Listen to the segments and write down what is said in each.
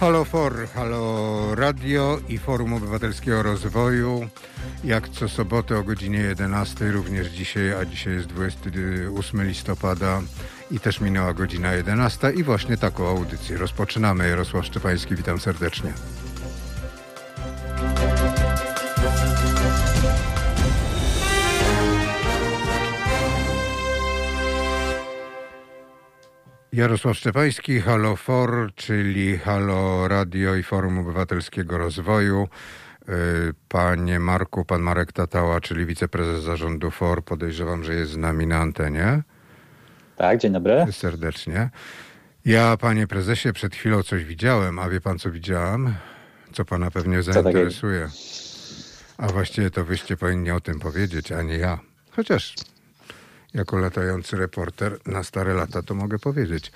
Halo For, Halo Radio i Forum Obywatelskiego Rozwoju. Jak co sobotę o godzinie 11, również dzisiaj, a dzisiaj jest 28 listopada i też minęła godzina 11 i właśnie taką audycję rozpoczynamy. Jarosław Szczepański, witam serdecznie. Jarosław Szczepański, Halo For, czyli Halo Radio i Forum Obywatelskiego Rozwoju. Y, panie Marku, pan Marek Tatała, czyli wiceprezes zarządu FOR, podejrzewam, że jest z nami na antenie. Tak, dzień dobry. Serdecznie. Ja, panie prezesie, przed chwilą coś widziałem, a wie pan, co widziałam? Co pana pewnie zainteresuje. A właściwie to wyście powinni o tym powiedzieć, a nie ja. Chociaż jako latający reporter na stare lata to mogę powiedzieć.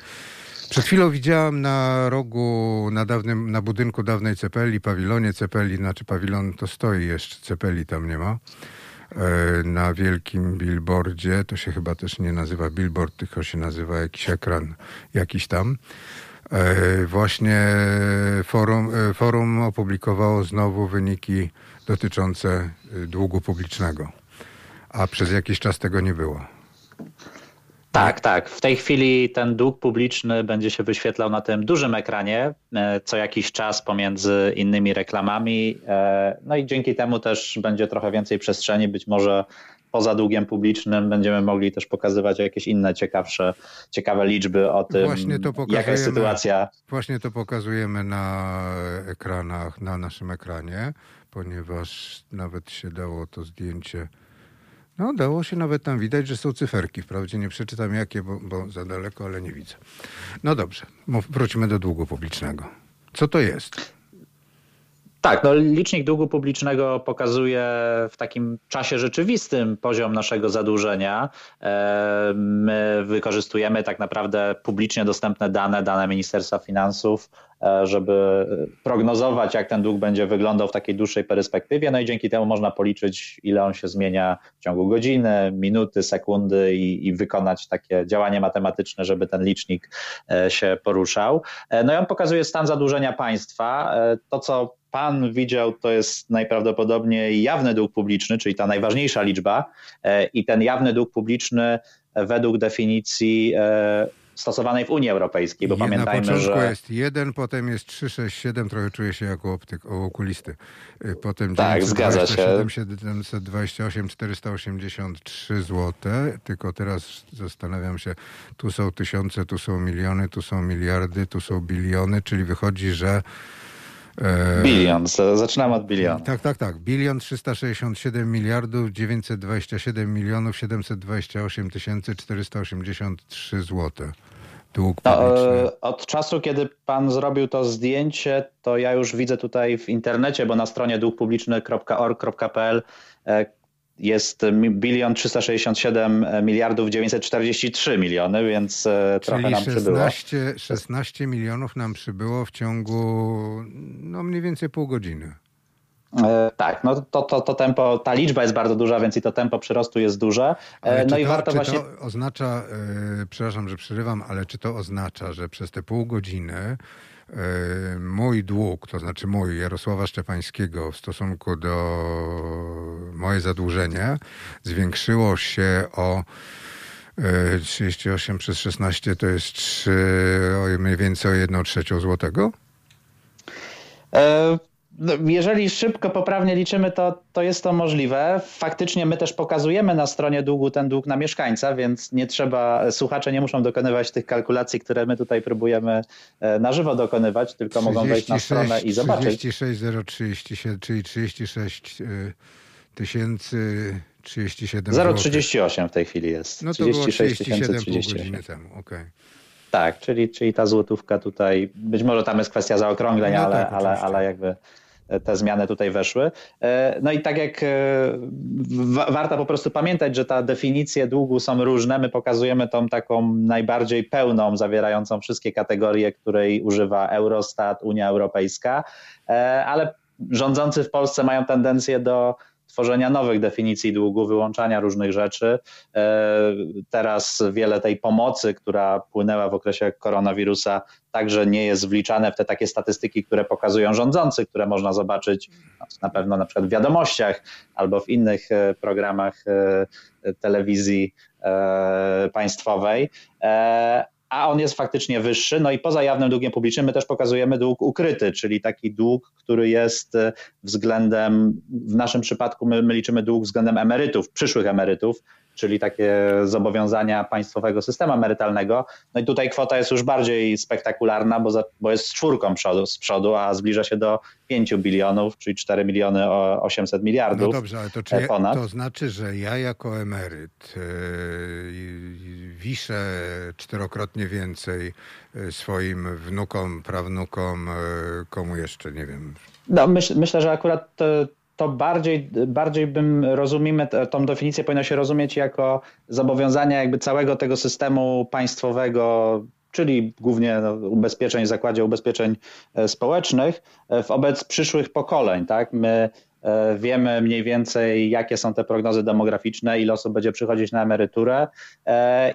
Przed chwilą widziałam na rogu, na, dawnym, na budynku dawnej Cepeli, pawilonie Cepeli, znaczy pawilon to stoi jeszcze, Cepeli tam nie ma, e, na wielkim billboardzie, to się chyba też nie nazywa billboard, tylko się nazywa jakiś ekran jakiś tam. E, właśnie forum, e, forum opublikowało znowu wyniki dotyczące długu publicznego, a przez jakiś czas tego nie było. Tak, tak. W tej chwili ten dług publiczny będzie się wyświetlał na tym dużym ekranie e, co jakiś czas pomiędzy innymi reklamami. E, no i dzięki temu też będzie trochę więcej przestrzeni. Być może poza długiem publicznym będziemy mogli też pokazywać jakieś inne ciekawsze, ciekawe liczby o tym, jaka jest sytuacja. Właśnie to pokazujemy na ekranach, na naszym ekranie, ponieważ nawet się dało to zdjęcie no, dało się nawet tam widać, że są cyferki. Wprawdzie nie przeczytam jakie, bo, bo za daleko, ale nie widzę. No dobrze, wróćmy do długu publicznego. Co to jest? Tak, no licznik długu publicznego pokazuje w takim czasie rzeczywistym poziom naszego zadłużenia. E, my wykorzystujemy tak naprawdę publicznie dostępne dane, dane Ministerstwa Finansów, żeby prognozować, jak ten dług będzie wyglądał w takiej dłuższej perspektywie. No i dzięki temu można policzyć, ile on się zmienia w ciągu godziny, minuty, sekundy i, i wykonać takie działanie matematyczne, żeby ten licznik e, się poruszał. No i on pokazuje stan zadłużenia państwa. To, co pan widział, to jest najprawdopodobniej jawny dług publiczny, czyli ta najważniejsza liczba. E, I ten jawny dług publiczny według definicji e, stosowanej w Unii Europejskiej, bo pamiętajmy, na początku że... jest jeden, potem jest 3, 6, 7, trochę czuję się jako optyk, okulisty. E, potem tak, 927, 728, 483 zł, tylko teraz zastanawiam się, tu są tysiące, tu są miliony, tu są miliardy, tu są biliony, czyli wychodzi, że Bilion, zaczynamy od biliona. Tak, tak, tak. Bilion 367 miliardów 927 milionów 728 tysięcy 483 zł. Dług no, e, od czasu, kiedy pan zrobił to zdjęcie, to ja już widzę tutaj w internecie, bo na stronie długpubliczny.org.pl jest bilion 367 miliardów 943 miliony, więc e, Czyli trochę nam 16, przybyło. 16 milionów nam przybyło w ciągu no mniej więcej pół godziny. E, tak, no to, to, to tempo, ta liczba jest bardzo duża, więc i to tempo przyrostu jest duże. E, no i to, warto czy właśnie. To oznacza, przepraszam, że przerywam, ale czy to oznacza, że przez te pół godziny E, mój dług, to znaczy mój Jarosława Szczepańskiego w stosunku do moje zadłużenie zwiększyło się o 38 e, przez 16 to jest 3, mniej więcej o 1 trzecią złotego? E jeżeli szybko, poprawnie liczymy, to, to jest to możliwe. Faktycznie my też pokazujemy na stronie długu ten dług na mieszkańca, więc nie trzeba, słuchacze nie muszą dokonywać tych kalkulacji, które my tutaj próbujemy e, na żywo dokonywać, tylko 36, mogą wejść na stronę i zobaczyć. 36 037, czyli 36 e, tysięcy 37 038 w tej chwili jest. No to 36 było 37 pół godziny temu, okej. Okay. Tak, czyli, czyli ta złotówka tutaj, być może tam jest kwestia zaokrągleń, no ale, tak, ale, ale jakby te zmiany tutaj weszły. E, no i tak jak e, warto po prostu pamiętać, że te definicje długu są różne. My pokazujemy tą taką najbardziej pełną, zawierającą wszystkie kategorie, której używa Eurostat, Unia Europejska, e, ale rządzący w Polsce mają tendencję do tworzenia nowych definicji długu, wyłączania różnych rzeczy. Teraz wiele tej pomocy, która płynęła w okresie koronawirusa, także nie jest wliczane w te takie statystyki, które pokazują rządzący, które można zobaczyć na pewno na przykład w wiadomościach albo w innych programach telewizji państwowej a on jest faktycznie wyższy. No i poza jawnym długiem publicznym my też pokazujemy dług ukryty, czyli taki dług, który jest e, względem, w naszym przypadku my, my liczymy dług względem emerytów, przyszłych emerytów, czyli takie zobowiązania państwowego systemu emerytalnego. No i tutaj kwota jest już bardziej spektakularna, bo, za, bo jest z czwórką przodu, z przodu, a zbliża się do 5 bilionów, czyli 4 miliony 800 miliardów. No dobrze, ale to, czy ja, to znaczy, że ja jako emeryt yy, wiszę czterokrotnie więcej e, swoim wnukom, prawnukom, komu jeszcze, nie wiem. No, myśl, myślę, że akurat to, bardziej, bardziej bym rozumiemy, tą definicję powinno się rozumieć jako zobowiązania jakby całego tego systemu państwowego, czyli głównie no, ubezpieczeń w zakładzie ubezpieczeń e, społecznych e, wobec przyszłych pokoleń. Tak? My wiemy mniej więcej, jakie są te prognozy demograficzne, ile osób będzie przychodzić na emeryturę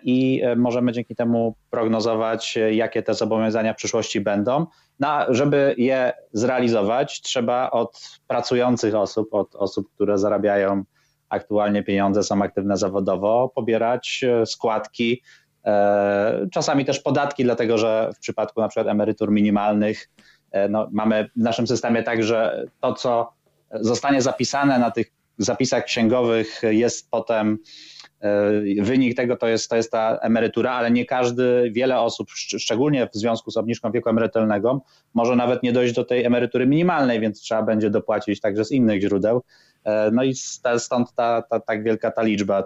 i możemy dzięki temu prognozować, jakie te zobowiązania w przyszłości będą. No, żeby je zrealizować, trzeba od pracujących osób, od osób, które zarabiają aktualnie pieniądze, są aktywne zawodowo, pobierać e, składki, e, czasami też podatki, dlatego że w przypadku na przykład emerytur minimalnych e, no, mamy w naszym systemie tak, że to, co zostanie zapisane na tych zapisach księgowych, jest potem E, wynik tego to jest, to jest ta emerytura, ale nie każdy, wiele osób, szczególnie w związku z obniżką wieku emerytalnego, może nawet nie dojść do tej emerytury minimalnej, więc trzeba będzie dopłacić także z innych źródeł. E, no i stąd ta, ta tak wielka ta liczba,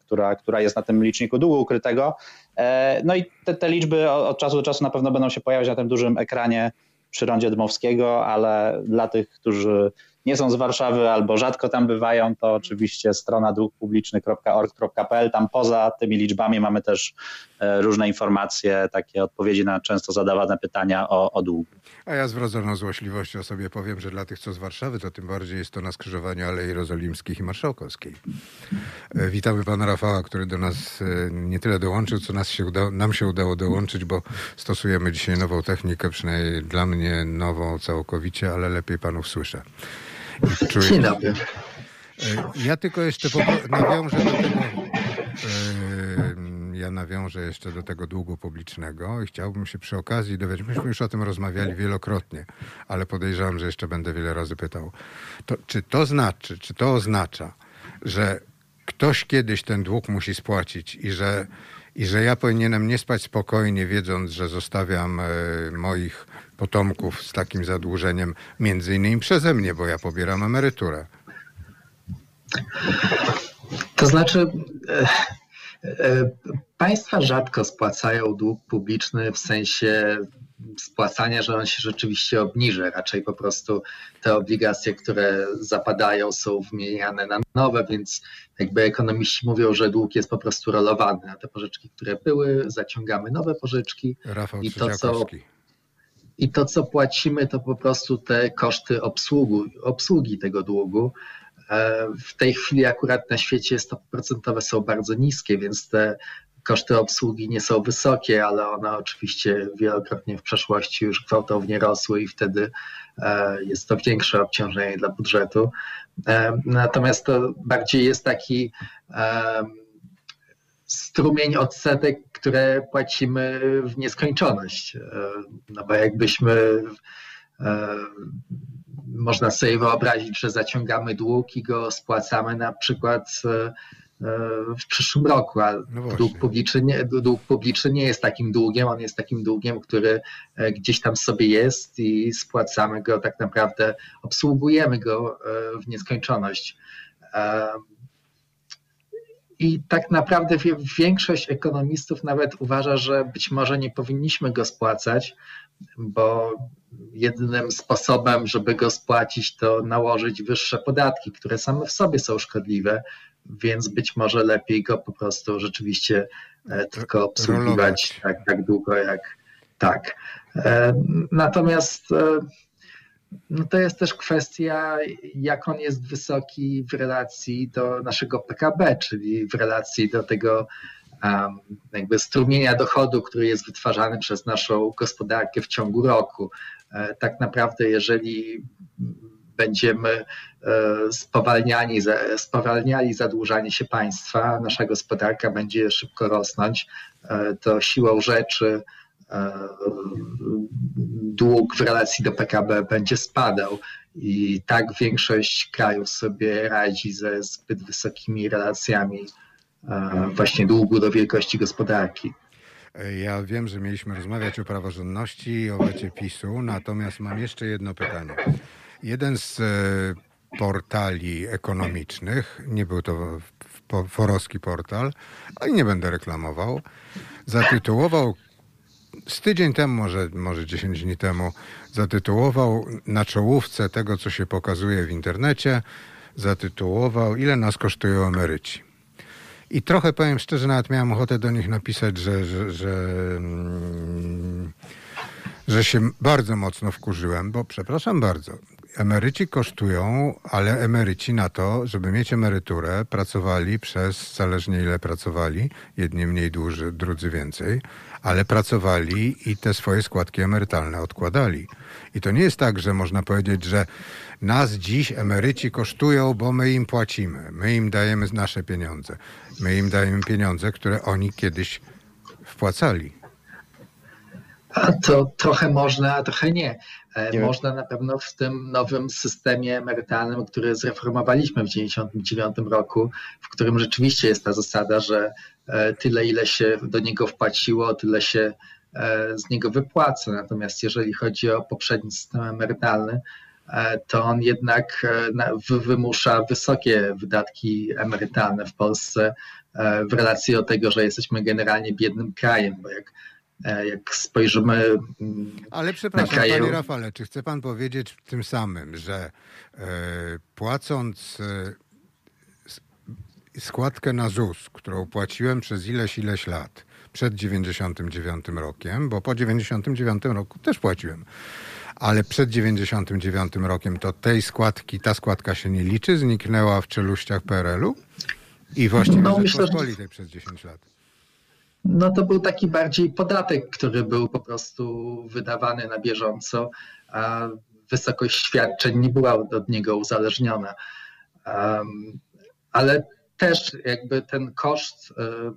która, która jest na tym liczniku długu ukrytego. E, no i te, te liczby od czasu do czasu na pewno będą się pojawiać na tym dużym ekranie przy rondzie Dmowskiego, ale dla tych, którzy nie są z Warszawy albo rzadko tam bywają, to oczywiście strona długpubliczny.org.pl. Tam poza tymi liczbami mamy też e, różne informacje, takie odpowiedzi na często zadawane pytania o, o długu. A ja z wrodzoną złośliwością sobie powiem, że dla tych, co z Warszawy, to tym bardziej jest to na skrzyżowaniu Alei Jerozolimskich i Marszałkowskiej. E, witamy pana Rafała, który do nas e, nie tyle dołączył, co nas się nam się udało dołączyć, bo stosujemy dzisiaj nową technikę, przynajmniej dla mnie nową całkowicie, ale lepiej panów słyszę. Czuję. Dzień dobry. Ja tylko jeszcze nawiążę do tego. Ja nawiążę jeszcze do tego długu publicznego i chciałbym się przy okazji dowiedzieć, myśmy już o tym rozmawiali wielokrotnie, ale podejrzewam, że jeszcze będę wiele razy pytał. To, czy to znaczy, czy to oznacza, że ktoś kiedyś ten dług musi spłacić i że, i że ja powinienem nie spać spokojnie, wiedząc, że zostawiam e, moich potomków z takim zadłużeniem, między innymi przeze mnie, bo ja pobieram emeryturę. To znaczy, e, e, państwa rzadko spłacają dług publiczny w sensie spłacania, że on się rzeczywiście obniży. Raczej po prostu te obligacje, które zapadają, są wymieniane na nowe, więc jakby ekonomiści mówią, że dług jest po prostu rolowany, a te pożyczki, które były, zaciągamy nowe pożyczki. Rafał i to, co i to, co płacimy, to po prostu te koszty obsługu, obsługi tego długu. E, w tej chwili akurat na świecie stopy procentowe są bardzo niskie, więc te koszty obsługi nie są wysokie, ale one oczywiście wielokrotnie w przeszłości już gwałtownie rosły i wtedy e, jest to większe obciążenie dla budżetu. E, natomiast to bardziej jest taki strumień odsetek, które płacimy w nieskończoność. E, no bo jakbyśmy e, można sobie wyobrazić, że zaciągamy dług i go spłacamy na przykład e, w przyszłym roku, a no dług, publiczny nie, dług publiczny nie jest takim długiem, on jest takim długiem, który gdzieś tam sobie jest i spłacamy go tak naprawdę, obsługujemy go w nieskończoność. I tak naprawdę większość ekonomistów nawet uważa, że być może nie powinniśmy go spłacać, bo jedynym sposobem, żeby go spłacić, to nałożyć wyższe podatki, które same w sobie są szkodliwe, więc być może lepiej go po prostu rzeczywiście e, tylko obsługiwać tak, tak długo jak tak. E, natomiast e, no to jest też kwestia, jak on jest wysoki w relacji do naszego PKB, czyli w relacji do tego um, jakby strumienia dochodu, który jest wytwarzany przez naszą gospodarkę w ciągu roku. Tak naprawdę, jeżeli będziemy e, spowalniani, spowalniali zadłużanie się państwa, nasza gospodarka będzie szybko rosnąć, e, to siłą rzeczy dług w relacji do PKB będzie spadał i tak większość krajów sobie radzi ze zbyt wysokimi relacjami właśnie długu do wielkości gospodarki. Ja wiem, że mieliśmy rozmawiać o praworządności i o wecie PiSu, natomiast mam jeszcze jedno pytanie. Jeden z e, portali ekonomicznych, nie był to forowski portal, ale nie będę reklamował, zatytułował z tydzień temu, może, może 10 dni temu, zatytułował na czołówce tego, co się pokazuje w internecie, zatytułował Ile nas kosztują emeryci. I trochę powiem szczerze, nawet miałem ochotę do nich napisać, że, że, że, mm, że się bardzo mocno wkurzyłem, bo przepraszam bardzo, emeryci kosztują, ale emeryci na to, żeby mieć emeryturę, pracowali przez, zależnie ile pracowali, jedni mniej dłuży, drudzy więcej, ale pracowali i te swoje składki emerytalne odkładali. I to nie jest tak, że można powiedzieć, że nas dziś emeryci kosztują, bo my im płacimy, my im dajemy nasze pieniądze. My im dajemy pieniądze, które oni kiedyś wpłacali. A to trochę można, a trochę nie. E, nie można na pewno w tym nowym systemie emerytalnym, który zreformowaliśmy w 1999 roku, w którym rzeczywiście jest ta zasada, że e, tyle, ile się do niego wpłaciło, tyle się e, z niego wypłaca. Natomiast jeżeli chodzi o poprzedni system emerytalny, to on jednak wymusza wysokie wydatki emerytalne w Polsce w relacji do tego, że jesteśmy generalnie biednym krajem, bo jak jak spojrzymy. Mm, Ale przepraszam, kraje... panie Rafale, czy chce pan powiedzieć tym samym, że e, płacąc e, składkę na ZUS, którą płaciłem przez ileś, ileś lat, przed 99 rokiem, bo po 99 roku też płaciłem, ale przed 99 rokiem to tej składki, ta składka się nie liczy, zniknęła w czeluściach PRL-u i właściwie no, myślę, że... przez 10 lat. No to był taki bardziej podatek, który był po prostu wydawany na bieżąco, a wysokość świadczeń nie była od niego uzależniona. Ale też jakby ten koszt e,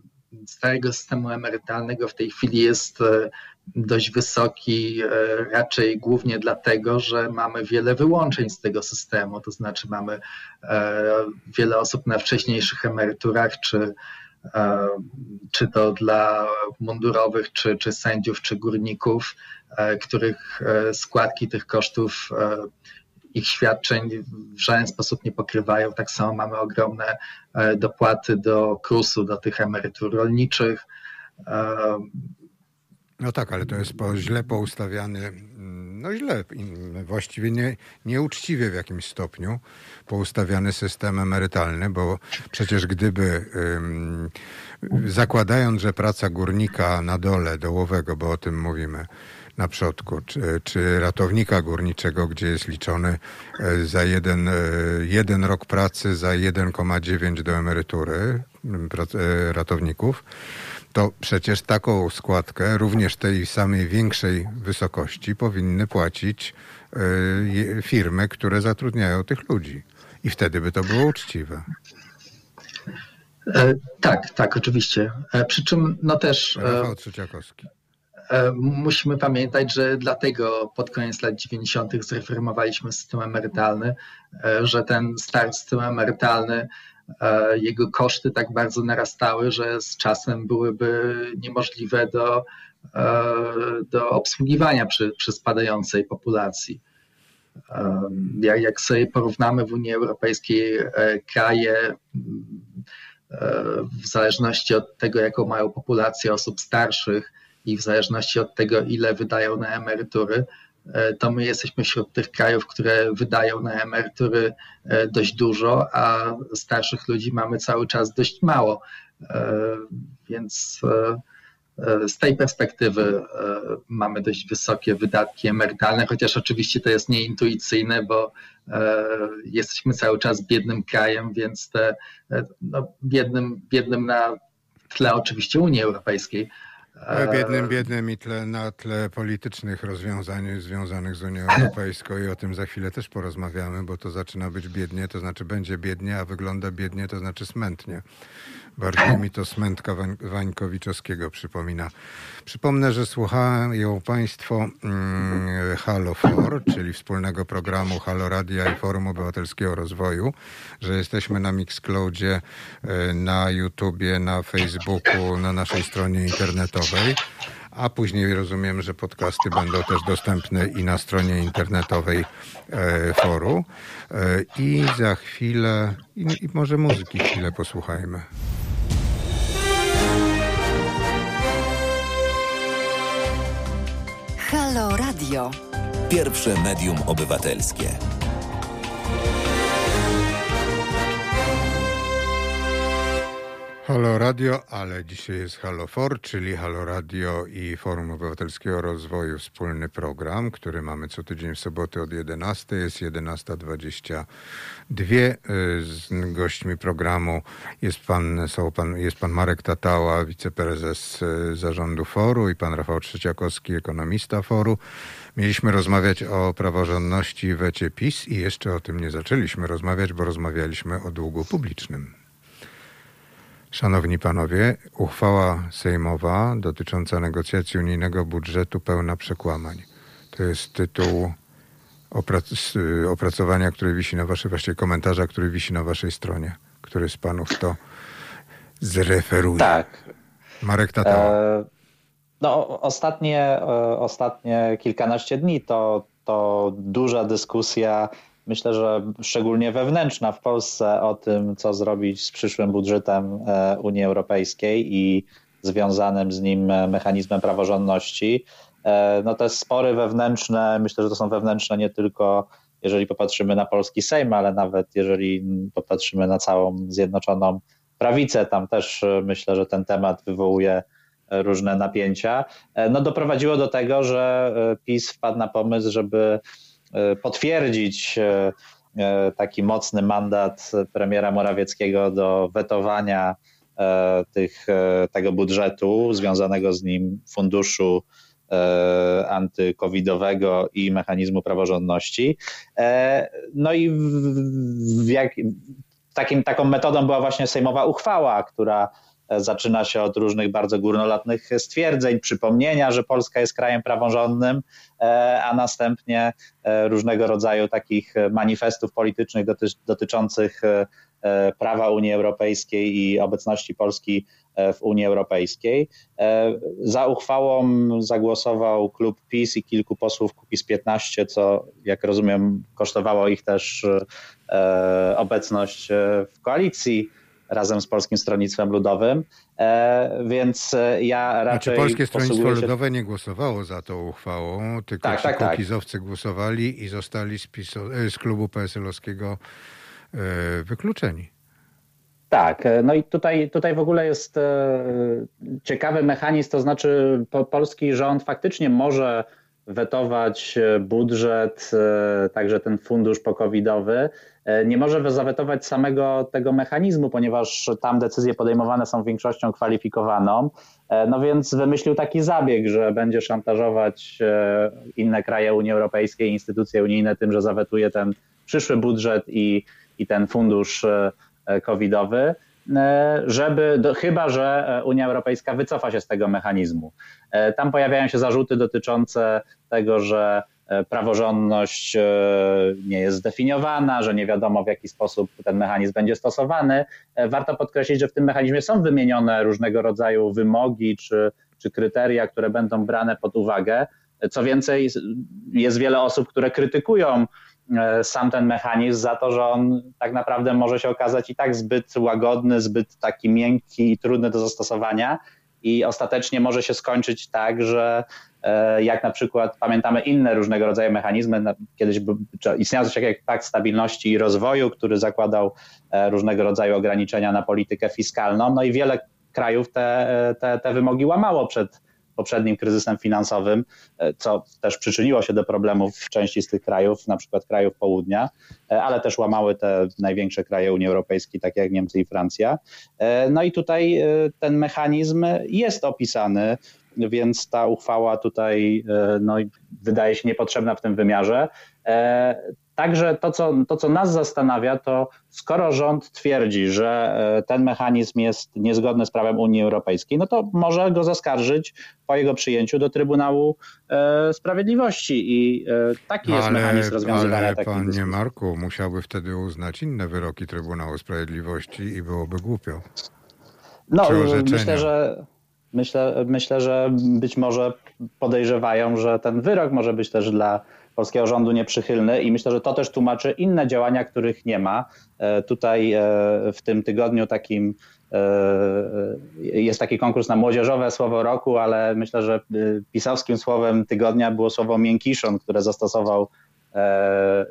starego systemu emerytalnego w tej chwili jest e, dość wysoki, e, raczej głównie dlatego, że mamy wiele wyłączeń z tego systemu, to znaczy mamy wiele osób na wcześniejszych emeryturach czy E, czy to dla mundurowych, czy, czy sędziów, czy górników, e, których e, składki tych kosztów ich świadczeń w żaden sposób nie pokrywają. Tak samo mamy ogromne dopłaty do KRUS-u, do tych emerytur rolniczych. No tak, ale to jest po, źle poustawiany, no źle, właściwie nie, nieuczciwie w jakimś stopniu poustawiany system emerytalny, bo przecież gdyby zakładając, że praca górnika na dole dołowego, bo o tym mówimy, na przodku, czy, czy, ratownika górniczego, gdzie jest liczony e, za jeden, e, jeden rok pracy za 1,9 do emerytury e, ratowników, to przecież taką składkę, również tej samej większej wysokości, powinny płacić firmy, które zatrudniają tych ludzi. I wtedy by to było uczciwe. E, tak, tak, oczywiście. E, przy czym no też. E. Musimy pamiętać, że dlatego pod koniec lat 90. zreformowaliśmy system emerytalny, że ten stary system emerytalny, jego koszty tak bardzo narastały, że z czasem byłyby niemożliwe do, do obsługiwania przy, przy spadającej populacji. Jak, jak sobie porównamy w Unii Europejskiej e, kraje, e, w zależności od tego, jaką mają populację osób starszych i w zależności od tego, ile wydają na emerytury, e, to my jesteśmy wśród tych krajów, które wydają na emerytury dość dużo, a starszych ludzi mamy cały czas dość mało. Więc z tej perspektywy mamy dość wysokie wydatki emerytalne, chociaż oczywiście to jest nieintuicyjne, bo jesteśmy cały czas biednym krajem, więc te, no, biednym, biednym na tle oczywiście Unii Europejskiej, Biednym, biednym i tle, na tle politycznych rozwiązań związanych z Unią Europejską i o tym za chwilę też porozmawiamy, bo to zaczyna być biednie, to znaczy będzie biednie, a wygląda biednie, to znaczy smętnie. Bardziej mi to Smętka Wańkowiczowskiego przypomina. Przypomnę, że słuchają Państwo mm, Halo For, czyli wspólnego programu Halo Radia i Forum Obywatelskiego Rozwoju, że jesteśmy na Mixcloudzie, e, na YouTubie, na Facebooku, na naszej stronie internetowej a później rozumiem, że podcasty będą też dostępne i na stronie internetowej e, foru. E, I za chwilę, i, i może muzyki chwilę posłuchajmy. Radio. Pierwsze medium obywatelskie. Halo Radio, ale dzisiaj jest Halo For, czyli Halo Radio i Forum Obywatelskiego Rozwoju, wspólny program, który mamy co tydzień w soboty od 11. Jest 11.22. Z gośćmi programu jest pan, są pan, jest pan Marek Tatała, wiceprezes e, zarządu Foru i pan Rafał Trzeciakowski, ekonomista Foru. Mieliśmy rozmawiać o praworządności w ECIE PiS i jeszcze o tym nie zaczęliśmy rozmawiać, bo rozmawialiśmy o długu publicznym. Szanowni panowie, uchwała sejmowa dotycząca negocjacji unijnego budżetu pełna przekłamań. To jest tytuł oprac opracowania, który wisi na waszej, właściwie komentarza, który wisi na waszej stronie. Który z panów to zreferuje? Tak. Marek Tatała. E, no, ostatnie, e, ostatnie kilkanaście dni to, to duża dyskusja myślę, że szczególnie wewnętrzna w Polsce o tym, co zrobić z przyszłym budżetem e, Unii Europejskiej i związanym z nim mechanizmem praworządności. E, no te spory wewnętrzne, myślę, że to są wewnętrzne nie tylko jeżeli popatrzymy na polski Sejm, ale nawet jeżeli popatrzymy na całą zjednoczoną prawicę, tam też e, myślę, że ten temat wywołuje różne napięcia. No doprowadziło do tego, że PiS wpadł na pomysł, żeby E, potwierdzić e, e, taki mocny mandat premiera Morawieckiego do wetowania tych, tego budżetu związanego z nim funduszu antykowidowego i mechanizmu praworządności. No i w takim, taką metodą była właśnie sejmowa uchwała, która zaczyna się od różnych bardzo górnolotnych stwierdzeń, przypomnienia, że Polska jest krajem praworządnym, e, a następnie e, różnego rodzaju takich manifestów politycznych dotyczących e, prawa Unii Europejskiej i obecności Polski w Unii Europejskiej. Za uchwałą zagłosował klub PiS i kilku posłów PiS 15, co jak rozumiem kosztowało ich też obecność w koalicji razem z Polskim Stronnictwem ludowym, e, więc e, ja znaczy, raczej... Znaczy Polskie Stronnictwo się... Ludowe nie głosowało za tą uchwałą, tylko tak, tak, tak. kokizowcy głosowali i zostali z, PiSu, e, z klubu PSL-owskiego wykluczeni. Tak, no i tutaj, tutaj w ogóle jest ciekawy mechanizm, to znaczy polski rząd faktycznie może wetować budżet, także ten fundusz pokowidowy, E, nie może zawetować samego tego mechanizmu, ponieważ tam decyzje podejmowane są większością kwalifikowaną. E, no więc wymyślił taki zabieg, że będzie szantażować e, inne kraje Unii Europejskiej, instytucje unijne tym, że zawetuje ten przyszły budżet i, i ten fundusz covidowy żeby, do, chyba że Unia Europejska wycofa się z tego mechanizmu. Tam pojawiają się zarzuty dotyczące tego, że E, praworządność e, nie jest zdefiniowana, że nie wiadomo w jaki sposób ten mechanizm będzie stosowany. E, warto podkreślić, że w tym mechanizmie są wymienione różnego rodzaju wymogi czy, czy kryteria, które będą brane pod uwagę. Co więcej, jest wiele osób, które krytykują sam ten mechanizm za to, że on tak naprawdę może się okazać i tak zbyt łagodny, zbyt taki miękki i trudny do zastosowania. I ostatecznie może się skończyć tak, że E, jak na przykład pamiętamy inne różnego rodzaju mechanizmy. Kiedyś istniał coś jak Pakt Stabilności i Rozwoju, który zakładał e, różnego rodzaju ograniczenia na politykę fiskalną. No i wiele krajów te, te, te wymogi łamało przed poprzednim kryzysem finansowym, co też przyczyniło się do problemów w części z tych krajów, na przykład krajów południa, ale też łamały te największe kraje Unii Europejskiej, takie jak Niemcy i Francja. No i tutaj ten mechanizm jest opisany więc ta uchwała tutaj no, wydaje się niepotrzebna w tym wymiarze. Także to co, to, co nas zastanawia, to skoro rząd twierdzi, że e, ten mechanizm jest niezgodny z prawem Unii Europejskiej, no to może go zaskarżyć po jego przyjęciu do Trybunału e, Sprawiedliwości. I e, taki jest ale, mechanizm rozwiązywania ale, takich Panie dyskusji. Marku, musiałby wtedy uznać inne wyroki Trybunału Sprawiedliwości i byłoby głupio. No, myślę, że. Myślę, myślę, że być może podejrzewają, że ten wyrok może być też dla polskiego rządu nieprzychylny i myślę, że to też tłumaczy inne działania, których nie ma. E, tutaj e, w tym tygodniu takim e, jest taki konkurs na młodzieżowe słowo roku, ale myślę, że pisowskim słowem tygodnia było słowo miękiszon, które zastosował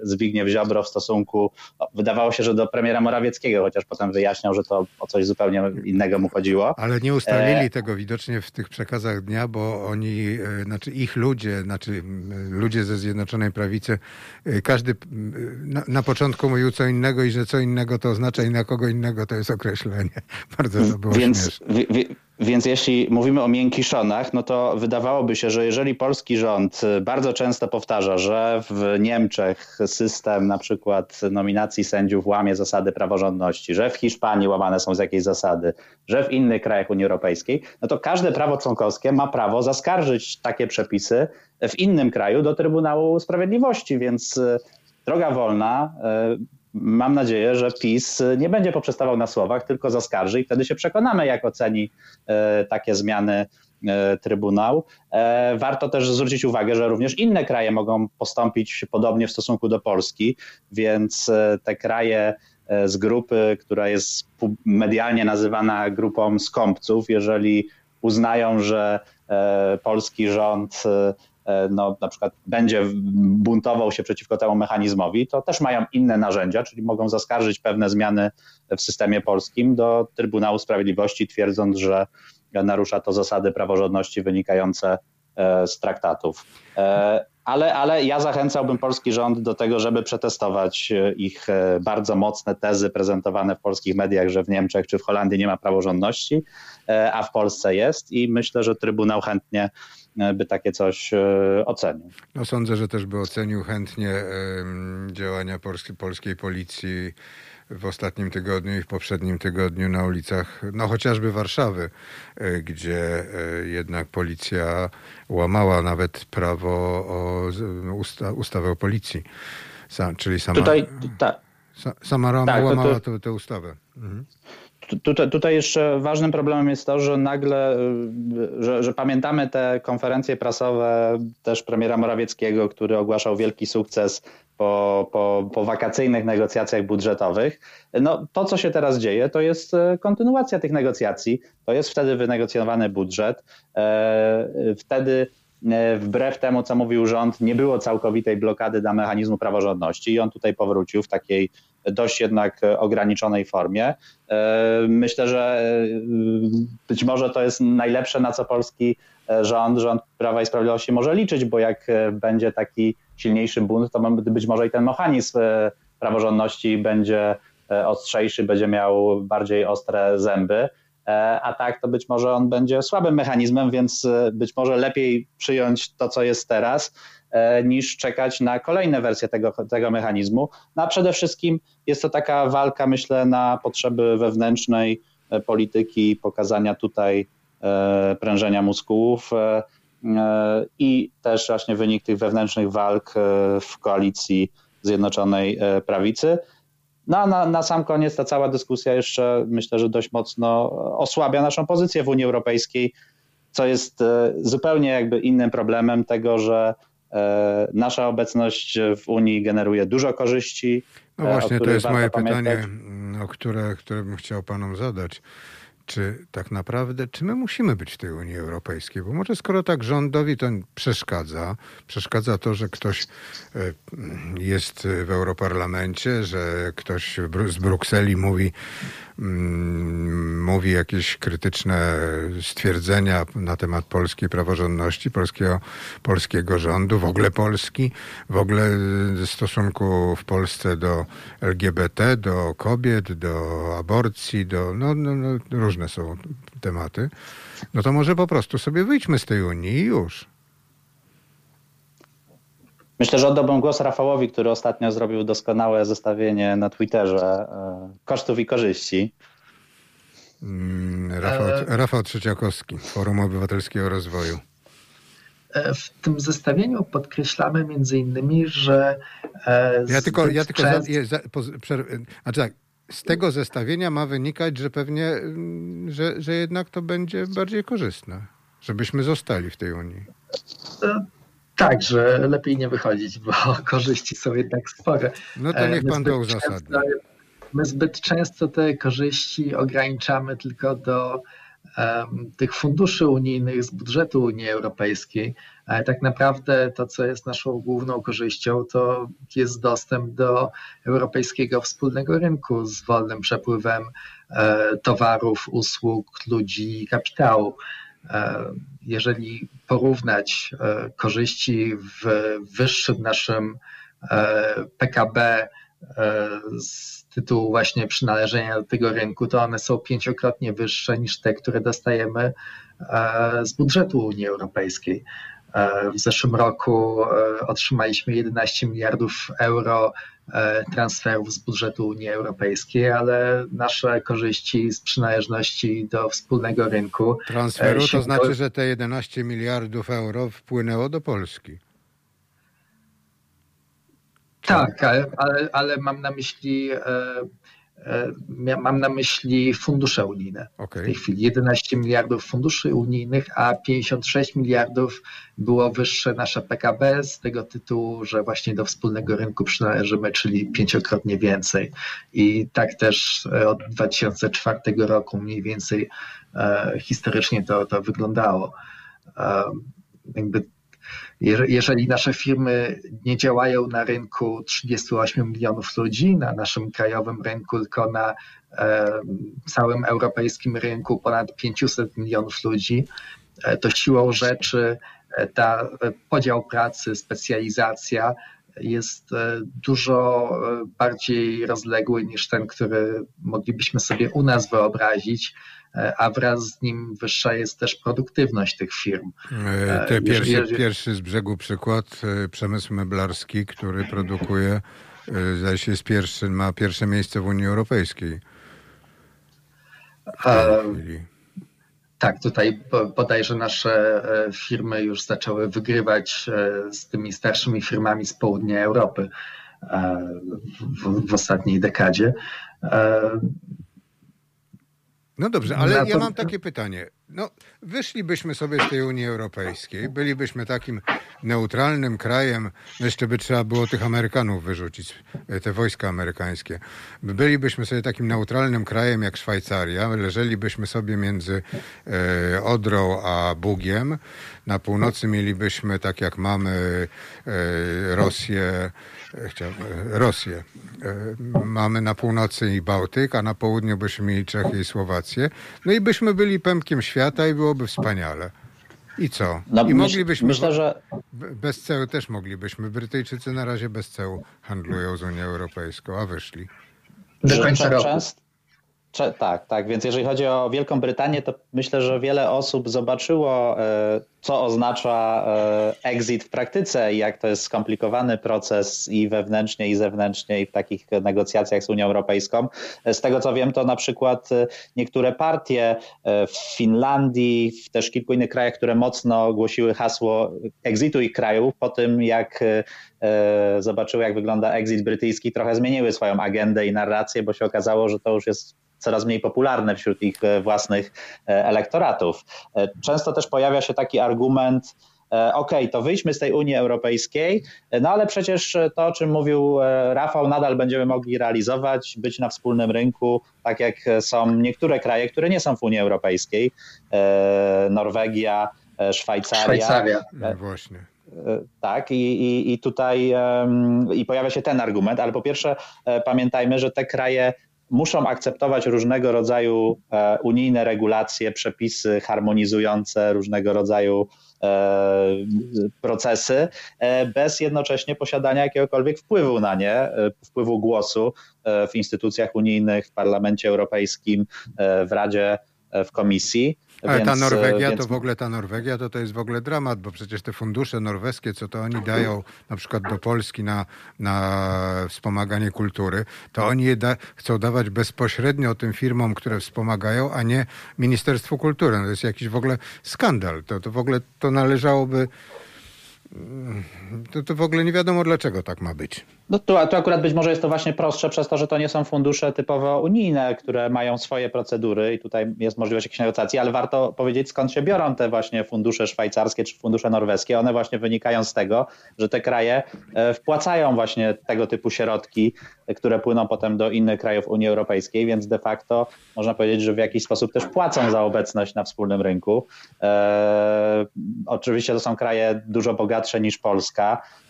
Zbigniew Ziobro w stosunku, wydawało się, że do premiera Morawieckiego, chociaż potem wyjaśniał, że to o coś zupełnie innego mu chodziło. Ale nie ustalili e... tego widocznie w tych przekazach dnia, bo oni, e, znaczy ich ludzie, znaczy ludzie ze Zjednoczonej Prawicy, e, każdy na, na początku mówił co innego i że co innego to oznacza i na kogo innego to jest określenie. Bardzo to było Więc. Więc jeśli mówimy o miękiszonach, no to wydawałoby się, że jeżeli polski rząd bardzo często powtarza, że w Niemczech system na przykład nominacji sędziów łamie zasady praworządności, że w Hiszpanii łamane są z jakiejś zasady, że w innych krajach Unii Europejskiej, no to każde prawo członkowskie ma prawo zaskarżyć takie przepisy w innym kraju do Trybunału Sprawiedliwości, więc droga wolna mam nadzieję, że PiS nie będzie poprzestawał na słowach, tylko zaskarży i wtedy się przekonamy, jak oceni e, takie zmiany e, Trybunał. E, warto też zwrócić uwagę, że również inne kraje mogą postąpić podobnie w stosunku do Polski, więc te kraje z grupy, która jest medialnie nazywana grupą skąpców, jeżeli uznają, że polski rząd E, no, na przykład będzie buntował się przeciwko temu mechanizmowi, to też mają inne narzędzia, czyli mogą zaskarżyć pewne zmiany w systemie polskim do Trybunału Sprawiedliwości, twierdząc, że narusza to zasady praworządności wynikające e, z traktatów. E, ale, ale ja zachęcałbym polski rząd do tego, żeby przetestować ich bardzo mocne tezy prezentowane w polskich mediach, że w Niemczech czy w Holandii nie ma praworządności, a w Polsce jest i myślę, że Trybunał chętnie by takie coś e, ocenił. No sądzę, że też by ocenił chętnie działania polskiej policji w ostatnim tygodniu i w poprzednim tygodniu na ulicach, no chociażby Warszawy, e, gdzie e, jednak policja łamała nawet prawo o usta, ustawę o policji. czyli sama, Tutaj, ta, sama tak, łamała tę ustawę. Mhm. Tutaj, tutaj, jeszcze ważnym problemem jest to, że nagle, y, że, że, pamiętamy te konferencje prasowe też premiera Morawieckiego, który ogłaszał wielki sukces po, po, po wakacyjnych negocjacjach budżetowych. No, to, co się teraz dzieje, to jest y, kontynuacja tych negocjacji. To jest wtedy wynegocjowany budżet. E, wtedy e, wbrew temu, co mówił rząd, nie było całkowitej blokady dla mechanizmu praworządności i on tutaj powrócił w takiej dość jednak ograniczonej formie. E, myślę, że e, być może to jest najlepsze, na co polski e, rząd, rząd Prawa i Sprawiedliwości może liczyć, bo jak będzie taki silniejszy bunt, to być może i ten mechanizm praworządności będzie ostrzejszy, będzie miał bardziej ostre zęby. A tak, to być może on będzie słabym mechanizmem, więc być może lepiej przyjąć to, co jest teraz, E, niż czekać na kolejne wersje tego, tego mechanizmu. No a przede wszystkim jest to taka walka, myślę, na potrzeby wewnętrznej e, polityki, pokazania tutaj e, prężenia muskułów i też właśnie wynik tych wewnętrznych walk w koalicji Zjednoczonej Prawicy. No a na, na sam koniec ta cała dyskusja jeszcze myślę, że dość mocno osłabia naszą pozycję w Unii Europejskiej, co jest zupełnie jakby innym problemem tego, że E, nasza obecność w Unii generuje dużo korzyści. No właśnie, to jest moje pytanie, o które, które bym chciał panom zadać. Czy tak naprawdę, czy my musimy być w tej Unii Europejskiej? Bo może skoro tak rządowi to przeszkadza, przeszkadza to, że ktoś e, jest w Europarlamencie, że ktoś z Brukseli mówi, mm, mówi jakieś krytyczne stwierdzenia na temat polskiej praworządności, polskiego, polskiego rządu, w ogóle Polski, w ogóle stosunku w Polsce do LGBT, do kobiet, do aborcji, do no, no, no różne są tematy, no to może po prostu sobie wyjdźmy z tej Unii i już. Myślę, że oddałbym głos Rafałowi, który ostatnio zrobił doskonałe zestawienie na Twitterze e, kosztów i korzyści. Mm, Rafał, e, Rafał Trzeciakowski, Forum Obywatelskiego Rozwoju. E, w tym zestawieniu podkreślamy między innymi, że. Ja tylko, ja tylko częst... za, za, po, znaczy tak, z tego zestawienia ma wynikać, że pewnie, mm, że, że jednak to będzie bardziej korzystne, żebyśmy zostali w tej Unii. E, tak, że lepiej nie wychodzić, bo korzyści są jednak spore. No to niech pan to uzasadni. My zbyt często te korzyści ograniczamy tylko do tych funduszy unijnych z budżetu Unii Europejskiej, tak naprawdę to, co jest naszą główną korzyścią, to jest dostęp do europejskiego wspólnego rynku z wolnym przepływem e, towarów, usług, ludzi i kapitału. E, jeżeli porównać e, korzyści w wyższym naszym PKB z tytułu właśnie przynależenia do tego rynku, to one są pięciokrotnie wyższe niż te, które dostajemy e, z budżetu Unii Europejskiej. E, w zeszłym roku e, otrzymaliśmy 11 miliardów euro transferów z budżetu Unii Europejskiej, ale nasze korzyści z przynależności do wspólnego rynku. Transferu to znaczy, że te 11 miliardów euro wpłynęło do Polski. Tak, ale, ale mam na myśli e, e, mam na myśli fundusze unijne. Okay. W tej chwili 11 miliardów funduszy unijnych, a 56 miliardów było wyższe nasze PKB z tego tytułu, że właśnie do wspólnego rynku przynależymy, czyli pięciokrotnie więcej. I tak też e, od 2004 roku mniej więcej historycznie to, to wyglądało. Jakby jeżeli nasze firmy nie działają na rynku 38 milionów ludzi, na naszym krajowym rynku, tylko na e, całym europejskim rynku ponad 500 milionów ludzi, e, to siłą rzeczy e, ta podział pracy, specjalizacja jest dużo bardziej rozległy niż ten, który moglibyśmy sobie u nas wyobrazić a wraz z nim wyższa jest też produktywność tych firm. E, te pierwszy, jeżeli... pierwszy z brzegu przykład, e, przemysł meblarski, który produkuje, e, zdaje się jest pierwszy, ma pierwsze miejsce w Unii Europejskiej. Tak, tutaj bodajże nasze firmy już zaczęły wygrywać z tymi starszymi firmami z południa Europy w, w ostatniej dekadzie. No dobrze, ale ja mam takie pytanie. No, wyszlibyśmy sobie z tej Unii Europejskiej, bylibyśmy takim neutralnym krajem, no jeszcze by trzeba było tych Amerykanów wyrzucić, te wojska amerykańskie. Bylibyśmy sobie takim neutralnym krajem jak Szwajcaria, leżelibyśmy sobie między e, Odrą a Bugiem. Na północy mielibyśmy, tak jak mamy e, Rosję, chciał, Rosję. E, mamy na północy i Bałtyk, a na południu byśmy mieli Czechy i Słowację. No i byśmy byli pępkiem świata i byłoby wspaniale. I co? No, I moglibyśmy. Myślę, że. Bez ceł też moglibyśmy. Brytyjczycy na razie bez ceł handlują z Unią Europejską, a wyszli. Do końca roku. Tak, tak. Więc jeżeli chodzi o Wielką Brytanię, to myślę, że wiele osób zobaczyło, e, co oznacza e, exit w praktyce i jak to jest skomplikowany proces i wewnętrznie, i zewnętrznie, i w takich negocjacjach z Unią Europejską. E, z tego co wiem, to na przykład niektóre partie w Finlandii, w też kilku innych krajach, które mocno głosiły hasło exitu ich krajów, po tym jak zobaczyły, jak wygląda exit brytyjski, trochę zmieniły swoją agendę i narrację, bo się okazało, że to już jest coraz mniej popularne wśród ich e, własnych e, elektoratów. E, często też pojawia się taki argument, ok, to wyjdźmy z tej Unii Europejskiej, no ale przecież to, o czym mówił Rafał, nadal będziemy mogli realizować, być na wspólnym rynku, tak jak są niektóre kraje, które nie są w Unii Europejskiej, Norwegia, Szwajcaria. Szwajcaria. No właśnie. Tak, i, i, i tutaj i pojawia się ten argument, ale po pierwsze pamiętajmy, że te kraje muszą akceptować różnego rodzaju e, unijne regulacje, przepisy harmonizujące różnego rodzaju e, procesy, e, bez jednocześnie posiadania jakiegokolwiek wpływu na nie, wpływu głosu w instytucjach unijnych, w Parlamencie Europejskim, w Radzie, w Komisji. Ale więc, ta Norwegia więc... to w ogóle ta Norwegia to, to jest w ogóle dramat, bo przecież te fundusze norweskie, co to oni dają na przykład do Polski na, na wspomaganie kultury, to oni je da, chcą dawać bezpośrednio tym firmom, które wspomagają, a nie Ministerstwu Kultury. No to jest jakiś w ogóle skandal. To, to w ogóle to należałoby to, to w ogóle nie wiadomo, dlaczego tak ma być. No tu, akurat być może jest to właśnie prostsze przez to, że to nie są fundusze typowo unijne, które mają swoje procedury i tutaj jest możliwość jakiejś negocjacji, ale warto powiedzieć skąd się biorą te właśnie fundusze szwajcarskie czy fundusze norweskie. One właśnie wynikają z tego, że te kraje e, wpłacają właśnie tego typu środki, które płyną potem do innych krajów Unii Europejskiej, więc de facto można powiedzieć, że w jakiś sposób też płacą za obecność na wspólnym rynku. E, oczywiście to są kraje dużo bogatsze niż Polska, e,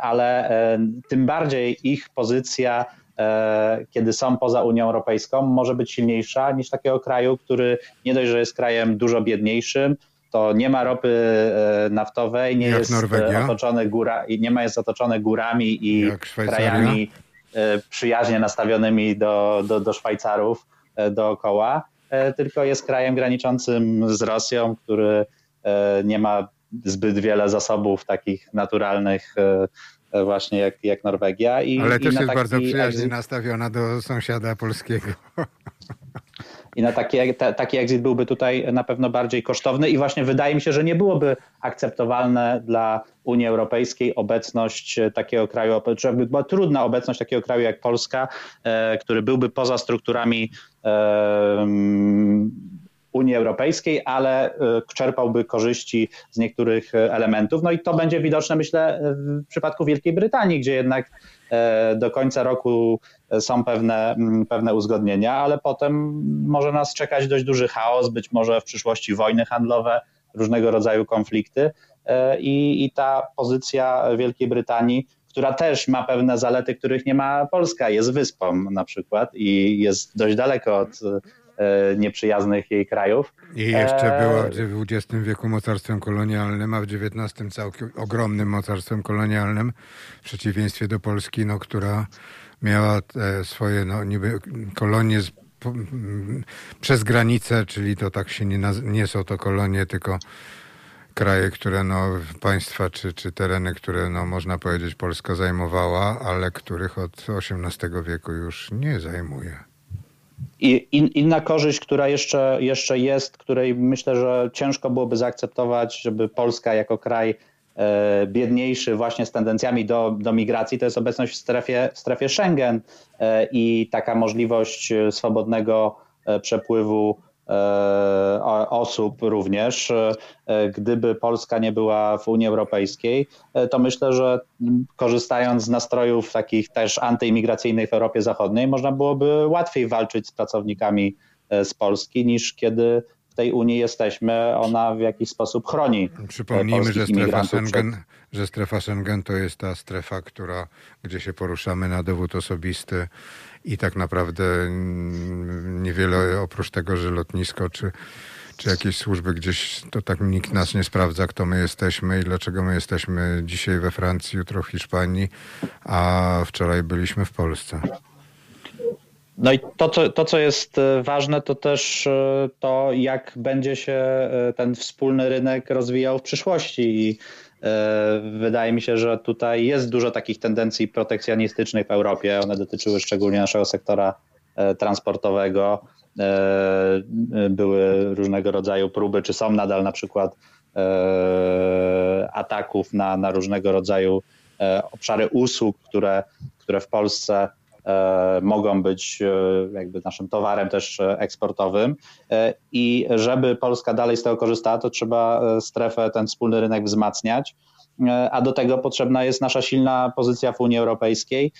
ale e, tym bardziej ich pozycja e, kiedy są poza Unią Europejską, może być silniejsza niż takiego kraju, który nie dość, że jest krajem dużo biedniejszym, to nie ma ropy naftowej, nie jest otoczony góra, nie ma jest otoczony górami i krajami przyjaźnie nastawionymi do, do, do Szwajcarów dookoła, tylko jest krajem graniczącym z Rosją, który nie ma zbyt wiele zasobów takich naturalnych e, właśnie jak, jak Norwegia. I, Ale też i jest bardzo przyjaźnie nastawiona do sąsiada polskiego. I na taki, te, taki exit byłby tutaj na pewno bardziej kosztowny i właśnie wydaje mi się, że nie byłoby akceptowalne dla Unii Europejskiej obecność takiego kraju, była trudna obecność takiego kraju jak Polska, e, który byłby poza strukturami e, Unii Europejskiej, ale e, czerpałby korzyści z niektórych e, elementów. No i to będzie widoczne, myślę, w przypadku Wielkiej Brytanii, gdzie jednak e, do końca roku są pewne, pewne uzgodnienia, ale potem może nas czekać dość duży chaos, być może w przyszłości wojny handlowe, różnego rodzaju konflikty. I, i ta pozycja Wielkiej Brytanii która też ma pewne zalety, których nie ma Polska. Jest wyspą na przykład i jest dość daleko od E, nieprzyjaznych jej krajów. I jeszcze e, była w XX wieku mocarstwem kolonialnym, a w XIX całkiem ogromnym mocarstwem kolonialnym, w przeciwieństwie do Polski, no, która miała e, swoje no, niby kolonie z, przez granicę, czyli to tak się nie, nie są to kolonie, tylko kraje, które no, państwa czy, czy tereny, które no, można powiedzieć Polska zajmowała, ale których od XVIII wieku już nie zajmuje. In, inna korzyść, która jeszcze, jeszcze jest, której myślę, że ciężko byłoby zaakceptować, żeby Polska jako kraj e, biedniejszy właśnie z tendencjami do, do migracji, to jest obecność w strefie, w strefie Schengen e, i taka możliwość swobodnego e, przepływu E, osób również. E, gdyby Polska nie była w Unii Europejskiej, e, to myślę, że korzystając z nastrojów takich też antyimigracyjnych w Europie Zachodniej, można byłoby łatwiej walczyć z pracownikami z Polski niż kiedy w tej Unii jesteśmy, ona w jakiś sposób chroni. Przypomnijmy, że strefa, Schengen, przed... że strefa Schengen to jest ta strefa, która, gdzie się poruszamy na dowód osobisty i tak naprawdę niewiele oprócz tego, że lotnisko czy, czy jakieś służby gdzieś, to tak nikt nas nie sprawdza, kto my jesteśmy i dlaczego my jesteśmy dzisiaj we Francji, jutro w Hiszpanii, a wczoraj byliśmy w Polsce. No i to co, to, co jest e, ważne, to też e, to, jak będzie się e, ten wspólny rynek rozwijał w przyszłości. I wydaje mi się, że tutaj jest dużo takich tendencji protekcjonistycznych w Europie. One dotyczyły szczególnie naszego sektora transportowego. Były różnego rodzaju próby, czy są nadal na przykład ataków na, na różnego rodzaju obszary usług, które, które w Polsce mogą być jakby naszym towarem też eksportowym. I żeby Polska dalej z tego korzystała, to trzeba strefę, ten wspólny rynek wzmacniać, a do tego potrzebna jest nasza silna pozycja w Unii Europejskiej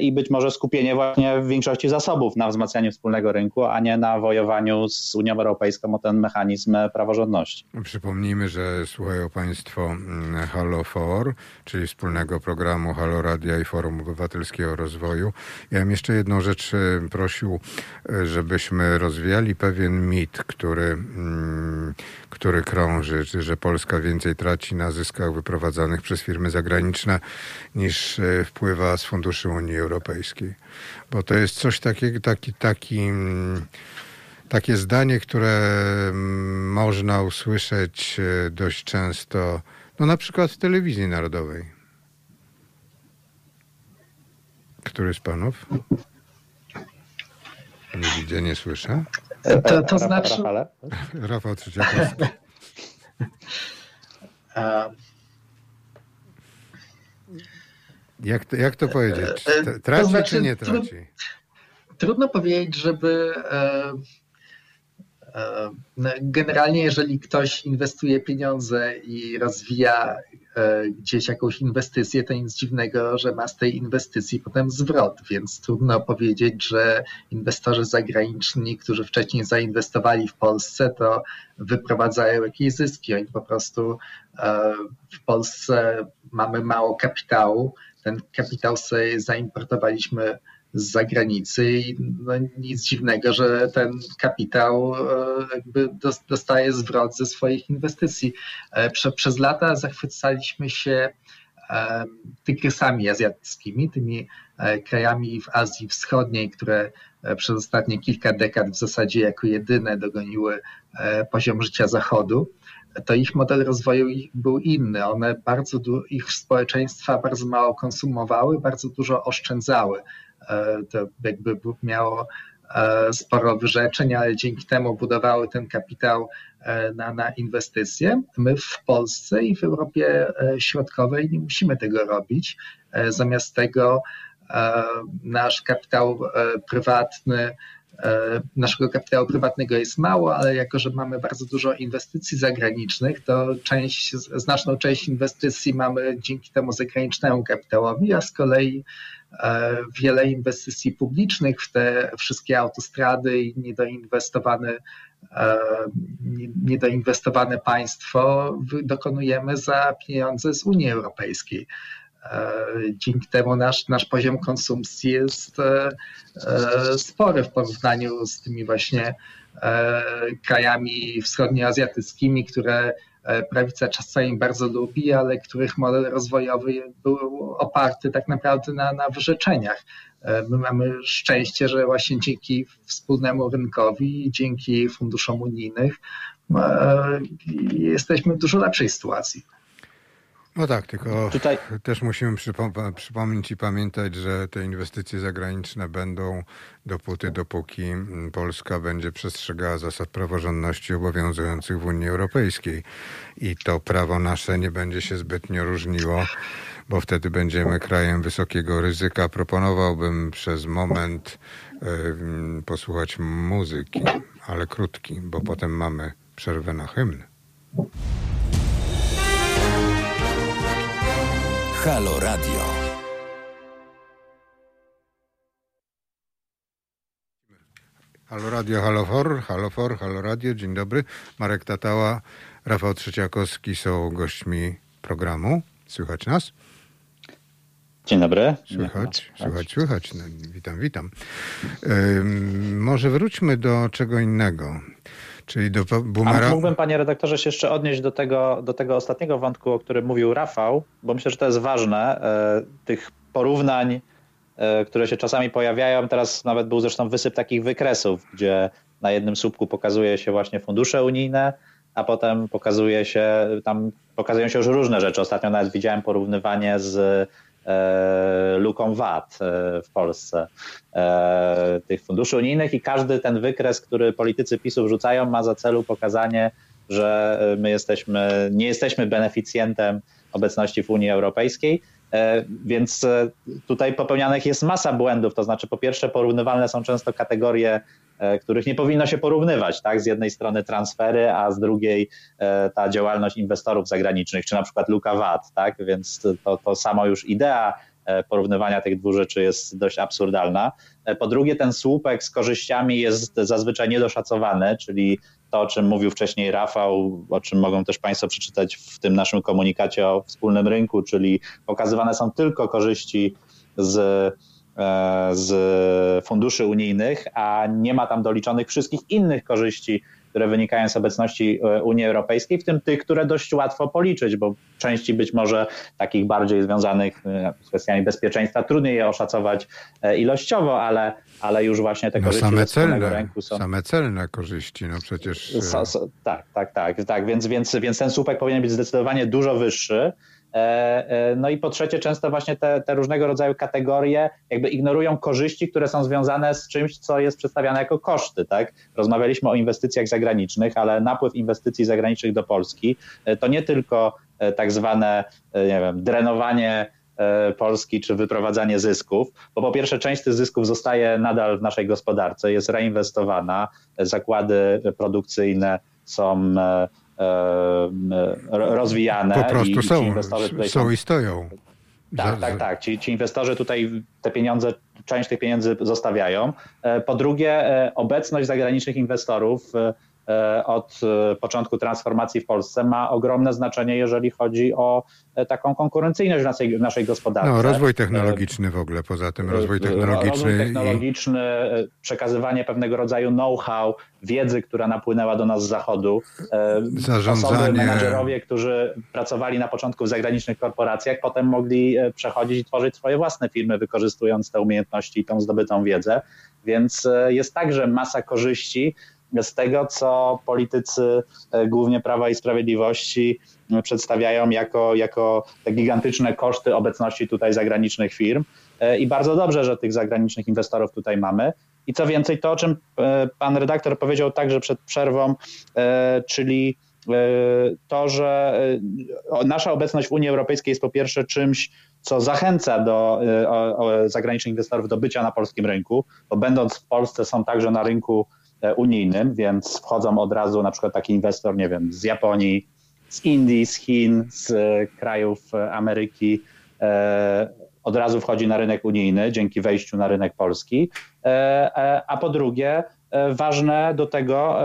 i być może skupienie właśnie w większości zasobów na wzmacnianiu wspólnego rynku, a nie na wojowaniu z Unią Europejską o ten mechanizm praworządności. Przypomnijmy, że słuchają Państwo mm, Halo For, czyli wspólnego programu Halo Radia i Forum Obywatelskiego Rozwoju. Ja bym jeszcze jedną rzecz e, prosił, e, żebyśmy rozwijali pewien mit, który, mm, który krąży, że Polska więcej traci na zyskach wyprowadzanych przez firmy zagraniczne niż e, wpływa z funduszy Unii Europejskiej. Bo to jest coś takiego, taki, taki, mm, takie zdanie, które mm, można usłyszeć e, dość często, no na przykład w telewizji narodowej. Który z panów? Nie widzę, nie słyszę. To, to znaczy... Rafał Trzeciakowski. Jak to, jak to powiedzieć? E, e, traci to znaczy, czy nie traci? Trudno powiedzieć, żeby. E, no, generalnie, jeżeli ktoś inwestuje pieniądze i rozwija gdzieś jakąś inwestycję, to nic dziwnego, że ma z tej inwestycji potem zwrot, więc trudno powiedzieć, że inwestorzy zagraniczni, którzy wcześniej zainwestowali w Polsce, to wyprowadzają jakieś zyski. Oni po prostu w Polsce mamy mało kapitału, ten kapitał sobie zaimportowaliśmy z zagranicy i no nic dziwnego, że ten kapitał e, jakby dostaje zwrot ze swoich inwestycji. E, prze, przez lata zachwycaliśmy się e, tygrysami azjatyckimi, tymi krajami w Azji Wschodniej, które przez ostatnie kilka dekad w zasadzie jako jedyne dogoniły poziom życia Zachodu to ich model rozwoju był inny. One bardzo, ich społeczeństwa bardzo mało konsumowały, bardzo dużo oszczędzały. E, to jakby miało e, sporo wyrzeczeń, ale dzięki temu budowały ten kapitał e, na, na inwestycje. My w Polsce i w Europie Środkowej nie musimy tego robić. Zamiast tego nasz kapitał prywatny naszego kapitału prywatnego jest mało, ale jako, że mamy bardzo dużo inwestycji zagranicznych, to część, znaczną część inwestycji mamy dzięki temu zagranicznemu kapitałowi, a z kolei e, wiele inwestycji publicznych w te wszystkie autostrady i niedoinwestowane, e, niedoinwestowane państwo dokonujemy za pieniądze z Unii Europejskiej. E, dzięki temu nasz, nasz poziom konsumpcji jest e, e, spory w porównaniu z tymi właśnie krajami wschodnioazjatyckimi, które prawica czasami bardzo lubi, ale których model rozwojowy był oparty tak naprawdę na, na wyrzeczeniach. My mamy szczęście, że właśnie dzięki wspólnemu rynkowi, dzięki funduszom unijnych jesteśmy w dużo lepszej sytuacji. No tak, tylko Tutaj... też musimy przypom przypomnieć i pamiętać, że te inwestycje zagraniczne będą dopóty, dopóki Polska będzie przestrzegała zasad praworządności obowiązujących w Unii Europejskiej. I to prawo nasze nie będzie się zbytnio różniło, bo wtedy będziemy krajem wysokiego ryzyka. Proponowałbym przez moment y, posłuchać muzyki, ale krótki, bo potem mamy przerwę na hymn. Halo Radio. Halo Radio, Halo For, Halo For, Halo Radio, dzień dobry. Marek Tatała, Rafał Trzeciakowski są gośćmi programu. Słychać nas? Dzień dobry. Słychać, słychać, słychać. No, witam, witam. może wróćmy do czego innego. Czyli do boomera... A mógłbym, panie redaktorze, się jeszcze odnieść do tego, do tego ostatniego wątku, o którym mówił Rafał, bo myślę, że to jest ważne, e, tych porównań, e, które się czasami pojawiają. Teraz nawet był zresztą wysyp takich wykresów, gdzie na jednym słupku pokazuje się właśnie fundusze unijne, a potem pokazuje się, tam pokazują się już różne rzeczy. Ostatnio nawet widziałem porównywanie z luką VAT e, w Polsce e, tych funduszy unijnych i każdy ten wykres, który politycy PiSu wrzucają, ma za celu pokazanie, że my jesteśmy, nie jesteśmy beneficjentem obecności w Unii Europejskiej. Więc tutaj popełnianych jest masa błędów, to znaczy po pierwsze porównywalne są często kategorie których nie powinno się porównywać, tak? Z jednej strony transfery, a z drugiej ta działalność inwestorów zagranicznych, czy na przykład luka VAT, tak? Więc to, to samo już idea E, porównywania tych dwóch rzeczy jest dość absurdalna. E, po drugie, ten słupek z korzyściami jest zazwyczaj niedoszacowany, czyli to, o czym mówił wcześniej Rafał, o czym mogą też Państwo przeczytać w tym naszym komunikacie o wspólnym rynku, czyli pokazywane są tylko korzyści z e, z funduszy unijnych, a nie ma tam doliczonych wszystkich innych korzyści, które wynikają z obecności e, Unii Europejskiej, w tym tych, które dość łatwo policzyć, bo części być może takich bardziej związanych e, z kwestiami bezpieczeństwa trudniej je oszacować e, ilościowo, ale, ale już właśnie te no korzyści same celne, ręku są... Same celne korzyści, no przecież... So, so, tak, tak, tak, tak, więc, więc, więc ten słupek powinien być zdecydowanie dużo wyższy, no i po trzecie, często właśnie te, te, różnego rodzaju kategorie jakby ignorują korzyści, które są związane z czymś, co jest przedstawiane jako koszty. Tak? Rozmawialiśmy o inwestycjach zagranicznych, ale napływ inwestycji zagranicznych do Polski e, to nie tylko tak zwane nie wiem, drenowanie Polski czy wyprowadzanie zysków, bo po pierwsze część tych zysków zostaje nadal w naszej gospodarce, jest reinwestowana, zakłady produkcyjne są E, rozwijane. Po prostu i, są, i są i stoją. Tak, tak, tak. Ci, ci inwestorzy tutaj te pieniądze, część tych pieniędzy zostawiają. E, po drugie, e, obecność zagranicznych inwestorów E, od e, początku transformacji w Polsce ma ogromne znaczenie, jeżeli chodzi o e, taką konkurencyjność naszej, naszej gospodarce. No, rozwój technologiczny w ogóle, poza tym rozwój technologiczny. Rozwój technologiczny, i... przekazywanie pewnego rodzaju know-how, wiedzy, która napłynęła do nas z zachodu. Zarządzanie. Osoby, menadżerowie, którzy pracowali na początku w zagranicznych korporacjach, potem mogli przechodzić i tworzyć swoje własne firmy, wykorzystując te umiejętności i tą zdobytą wiedzę. Więc jest także masa korzyści, z tego, co politycy e, głównie Prawa i Sprawiedliwości e, przedstawiają jako, jako te gigantyczne koszty obecności tutaj zagranicznych firm. E, I bardzo dobrze, że tych zagranicznych inwestorów tutaj mamy. I co więcej, to o czym pan redaktor powiedział także przed przerwą, czyli to, że nasza obecność w Unii Europejskiej jest po pierwsze czymś, co zachęca do zagranicznych inwestorów do bycia na polskim rynku, bo będąc w Polsce są także na rynku E, unijnym, więc wchodzą od razu na przykład taki inwestor, nie wiem, z Japonii, z Indii, z Chin, z krajów Ameryki, e, od razu wchodzi na rynek unijny dzięki wejściu na rynek polski. E, a po drugie, ważne do tego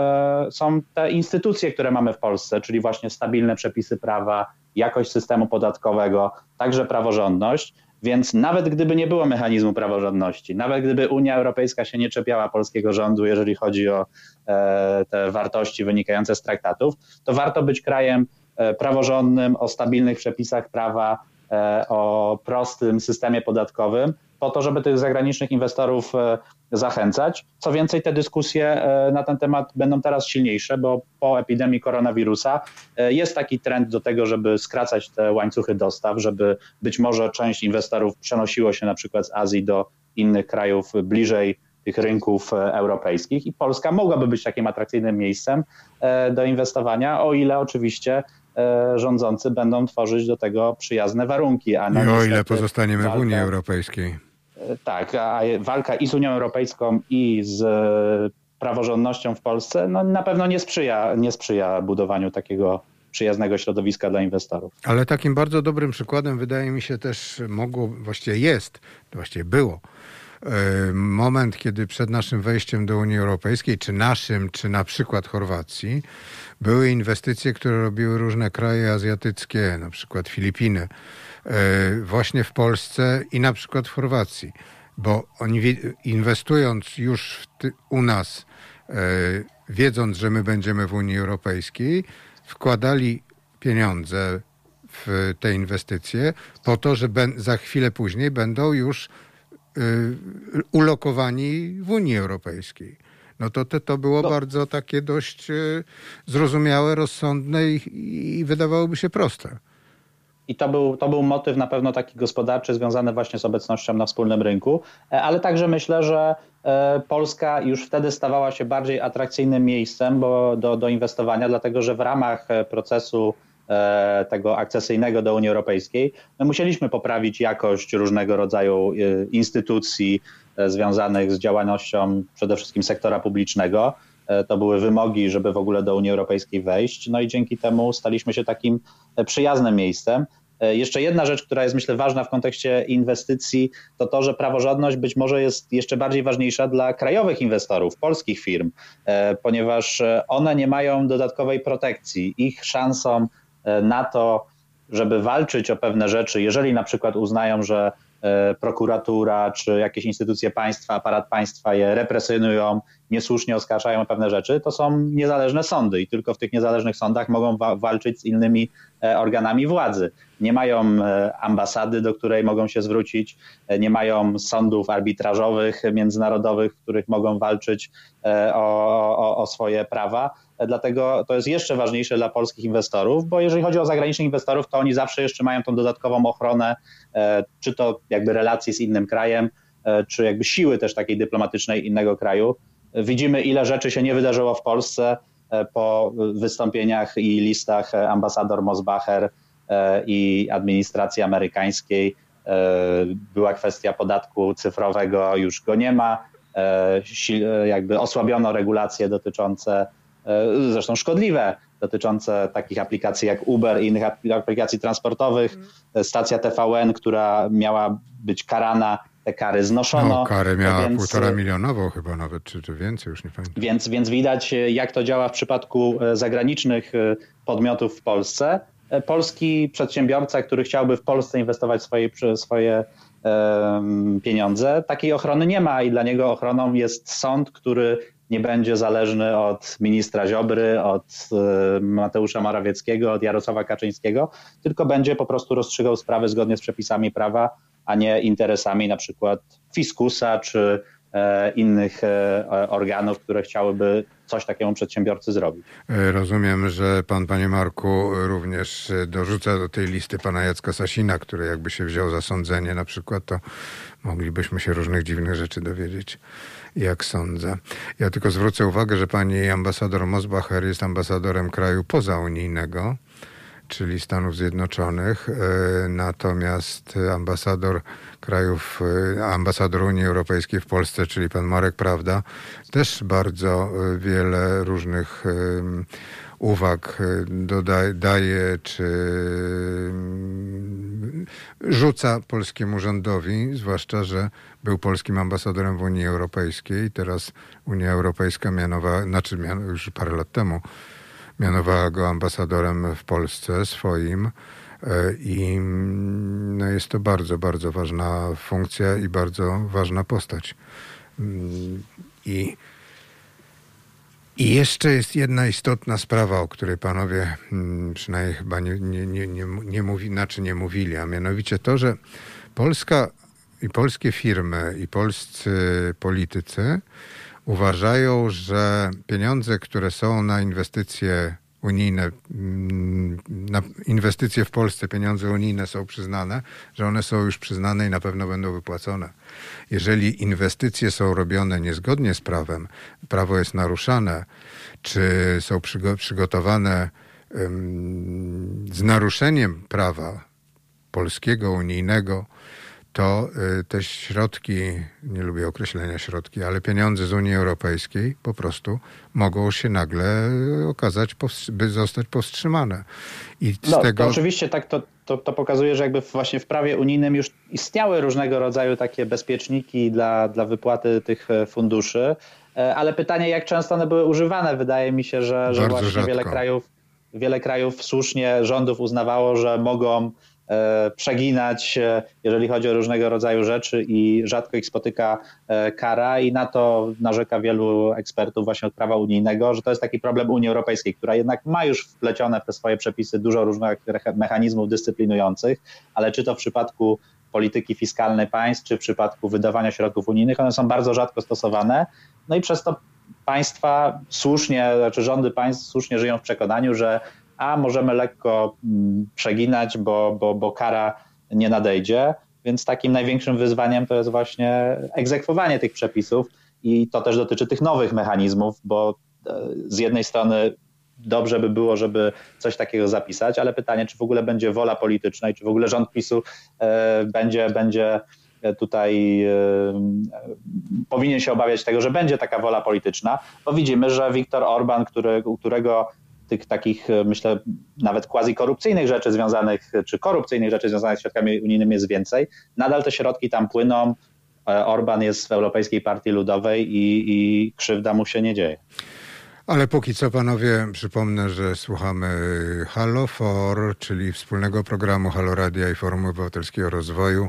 są te instytucje, które mamy w Polsce, czyli właśnie stabilne przepisy prawa, jakość systemu podatkowego, także praworządność. Więc nawet gdyby nie było mechanizmu praworządności, nawet gdyby Unia Europejska się nie czepiała polskiego rządu, jeżeli chodzi o e, te wartości wynikające z traktatów, to warto być krajem e, praworządnym, o stabilnych przepisach prawa, e, o prostym systemie podatkowym, po to, żeby tych zagranicznych inwestorów zachęcać. Co więcej, te dyskusje e, na ten temat będą teraz silniejsze, bo po epidemii koronawirusa e, jest taki trend do tego, żeby skracać te łańcuchy dostaw, żeby być może część inwestorów przenosiło się na przykład z Azji do innych krajów bliżej tych rynków europejskich i Polska mogłaby być takim atrakcyjnym miejscem do inwestowania, o ile oczywiście rządzący będą tworzyć do tego przyjazne warunki. A I o ile pozostaniemy w Unii Europejskiej. Tak, a walka i z Unią Europejską, i z praworządnością w Polsce no, na pewno nie sprzyja, nie sprzyja budowaniu takiego przyjaznego środowiska dla inwestorów. Ale takim bardzo dobrym przykładem wydaje mi się też mogło, właściwie jest, właściwie było, e, moment, kiedy przed naszym wejściem do Unii Europejskiej, czy naszym, czy na przykład Chorwacji, były inwestycje, które robiły różne kraje azjatyckie, na przykład Filipiny E, właśnie w Polsce i na przykład w Chorwacji, bo oni inwestując już u nas, e, wiedząc, że my będziemy w Unii Europejskiej, wkładali pieniądze w te inwestycje po to, że za chwilę później będą już e, ulokowani w Unii Europejskiej. No to to, to było no. bardzo takie dość zrozumiałe, rozsądne i, i wydawałoby się proste. I to był, to był motyw na pewno taki gospodarczy związany właśnie z obecnością na wspólnym rynku, e, ale także myślę, że e, Polska już wtedy stawała się bardziej atrakcyjnym miejscem bo do, do inwestowania, dlatego że w ramach e, procesu tego akcesyjnego do Unii Europejskiej, my musieliśmy poprawić jakość różnego rodzaju instytucji związanych z działalnością przede wszystkim sektora publicznego. To były wymogi, żeby w ogóle do Unii Europejskiej wejść. No i dzięki temu staliśmy się takim przyjaznym miejscem. E, jeszcze jedna rzecz, która jest myślę ważna w kontekście inwestycji, to to, że praworządność być może jest jeszcze bardziej ważniejsza dla krajowych inwestorów, polskich firm, e, ponieważ e, one nie mają dodatkowej protekcji. Ich szansą na to, żeby walczyć o pewne rzeczy, jeżeli na przykład uznają, że prokuratura czy jakieś instytucje państwa, aparat państwa je represjonują, niesłusznie oskarżają o pewne rzeczy, to są niezależne sądy i tylko w tych niezależnych sądach mogą wa walczyć z innymi organami władzy. Nie mają e, ambasady, do której mogą się zwrócić, e, nie mają sądów arbitrażowych, międzynarodowych, w których mogą walczyć o, o, o swoje prawa. Dlatego to jest jeszcze ważniejsze dla polskich inwestorów, bo jeżeli chodzi o zagranicznych inwestorów, to oni zawsze jeszcze mają tą dodatkową ochronę, czy to jakby relacji z innym krajem, czy jakby siły też takiej dyplomatycznej innego kraju. Widzimy, ile rzeczy się nie wydarzyło w Polsce e, po wystąpieniach i listach e, ambasador Mosbacher e, i administracji amerykańskiej. Była kwestia podatku cyfrowego, już go nie ma. Jakby osłabiono regulacje dotyczące, zresztą szkodliwe, dotyczące takich aplikacji jak Uber i innych aplikacji transportowych. Stacja TVN, która miała być karana te kary znoszono. No, karę miała więc, półtora milionową chyba nawet, czy, czy więcej, już nie pamiętam. Więc, więc widać, jak to działa w przypadku e, zagranicznych e, podmiotów w Polsce. E, polski przedsiębiorca, który chciałby w Polsce inwestować swoje, swoje pieniądze, takiej ochrony nie ma i dla niego ochroną jest sąd, który nie będzie zależny od ministra Ziobry, od Mateusza Morawieckiego, od Jarosława Kaczyńskiego, tylko będzie po prostu rozstrzygał sprawy zgodnie z przepisami prawa a nie interesami na przykład fiskusa czy e, innych e, organów, które chciałyby coś takiemu przedsiębiorcy zrobić. E, rozumiem, że pan, panie Marku, również dorzuca do tej listy pana Jacka Sasina, który jakby się wziął za sądzenie na przykład, to moglibyśmy się różnych dziwnych rzeczy dowiedzieć, jak sądzę. Ja tylko zwrócę uwagę, że pani ambasador Mosbacher jest ambasadorem kraju pozaunijnego czyli Stanów Zjednoczonych, e, natomiast ambasador krajów, e, ambasador Unii Europejskiej w Polsce, czyli pan Marek Prawda, też bardzo e, wiele różnych uwag dodaje, daje, czy rzuca polskiemu rządowi, zwłaszcza, że był polskim ambasadorem w Unii Europejskiej. Teraz Unia Europejska mianowała, znaczy już parę lat temu, mianowała go ambasadorem w Polsce swoim. E, I no jest to bardzo, bardzo ważna funkcja i bardzo ważna postać. Mm, I, i jeszcze jest jedna istotna sprawa, o której panowie mm, przynajmniej chyba nie, nie, nie, nie, nie, znaczy nie mówili, a mianowicie to, że Polska i polskie firmy i polscy politycy uważają, że pieniądze, które są na inwestycje unijne, mm, na inwestycje w Polsce, pieniądze unijne są przyznane, że one są już przyznane i na pewno będą wypłacone. Jeżeli inwestycje są robione niezgodnie z prawem, prawo jest naruszane, czy są przygotowane z naruszeniem prawa polskiego, unijnego, to y, te środki, nie lubię określenia środki, ale pieniądze z Unii Europejskiej po prostu mogą się nagle okazać, by zostać powstrzymane. I z no, tego... oczywiście tak to, to, to, pokazuje, że jakby właśnie w prawie unijnym już istniały różnego rodzaju takie bezpieczniki dla, dla wypłaty tych e, funduszy, e, ale pytanie, jak często one były używane, wydaje mi się, że, że właśnie rzadko. wiele krajów, wiele krajów słusznie rządów uznawało, że mogą przeginać, e, jeżeli chodzi o różnego rodzaju rzeczy i rzadko ich spotyka e, kara i na to narzeka wielu ekspertów właśnie od prawa unijnego, że to jest taki problem Unii Europejskiej, która jednak ma już wplecione w te swoje przepisy dużo różnych mechanizmów dyscyplinujących, ale czy to w przypadku polityki fiskalnej państw, czy w przypadku wydawania środków unijnych, one są bardzo rzadko stosowane. No i przez to państwa słusznie, znaczy rządy państw słusznie żyją w przekonaniu, że a możemy lekko mm, przeginać, bo, bo, bo kara nie nadejdzie. Więc takim największym wyzwaniem to jest właśnie egzekwowanie tych przepisów i to też dotyczy tych nowych mechanizmów, bo e, z jednej strony dobrze by było, żeby coś takiego zapisać, ale pytanie, czy w ogóle będzie wola polityczna i czy w ogóle rząd PiSu będzie, będzie tutaj powinien się obawiać tego, że będzie taka wola polityczna, bo widzimy, że Viktor Orban, który, którego tych takich, e, myślę, nawet quasi-korupcyjnych rzeczy związanych, czy korupcyjnych rzeczy związanych z środkami unijnymi jest więcej. Nadal te środki tam płyną. E, Orban jest w Europejskiej Partii Ludowej i, i krzywda mu się nie dzieje. Ale póki co, panowie, przypomnę, że słuchamy Halo For, czyli wspólnego programu Halo Radia i Forum Obywatelskiego Rozwoju,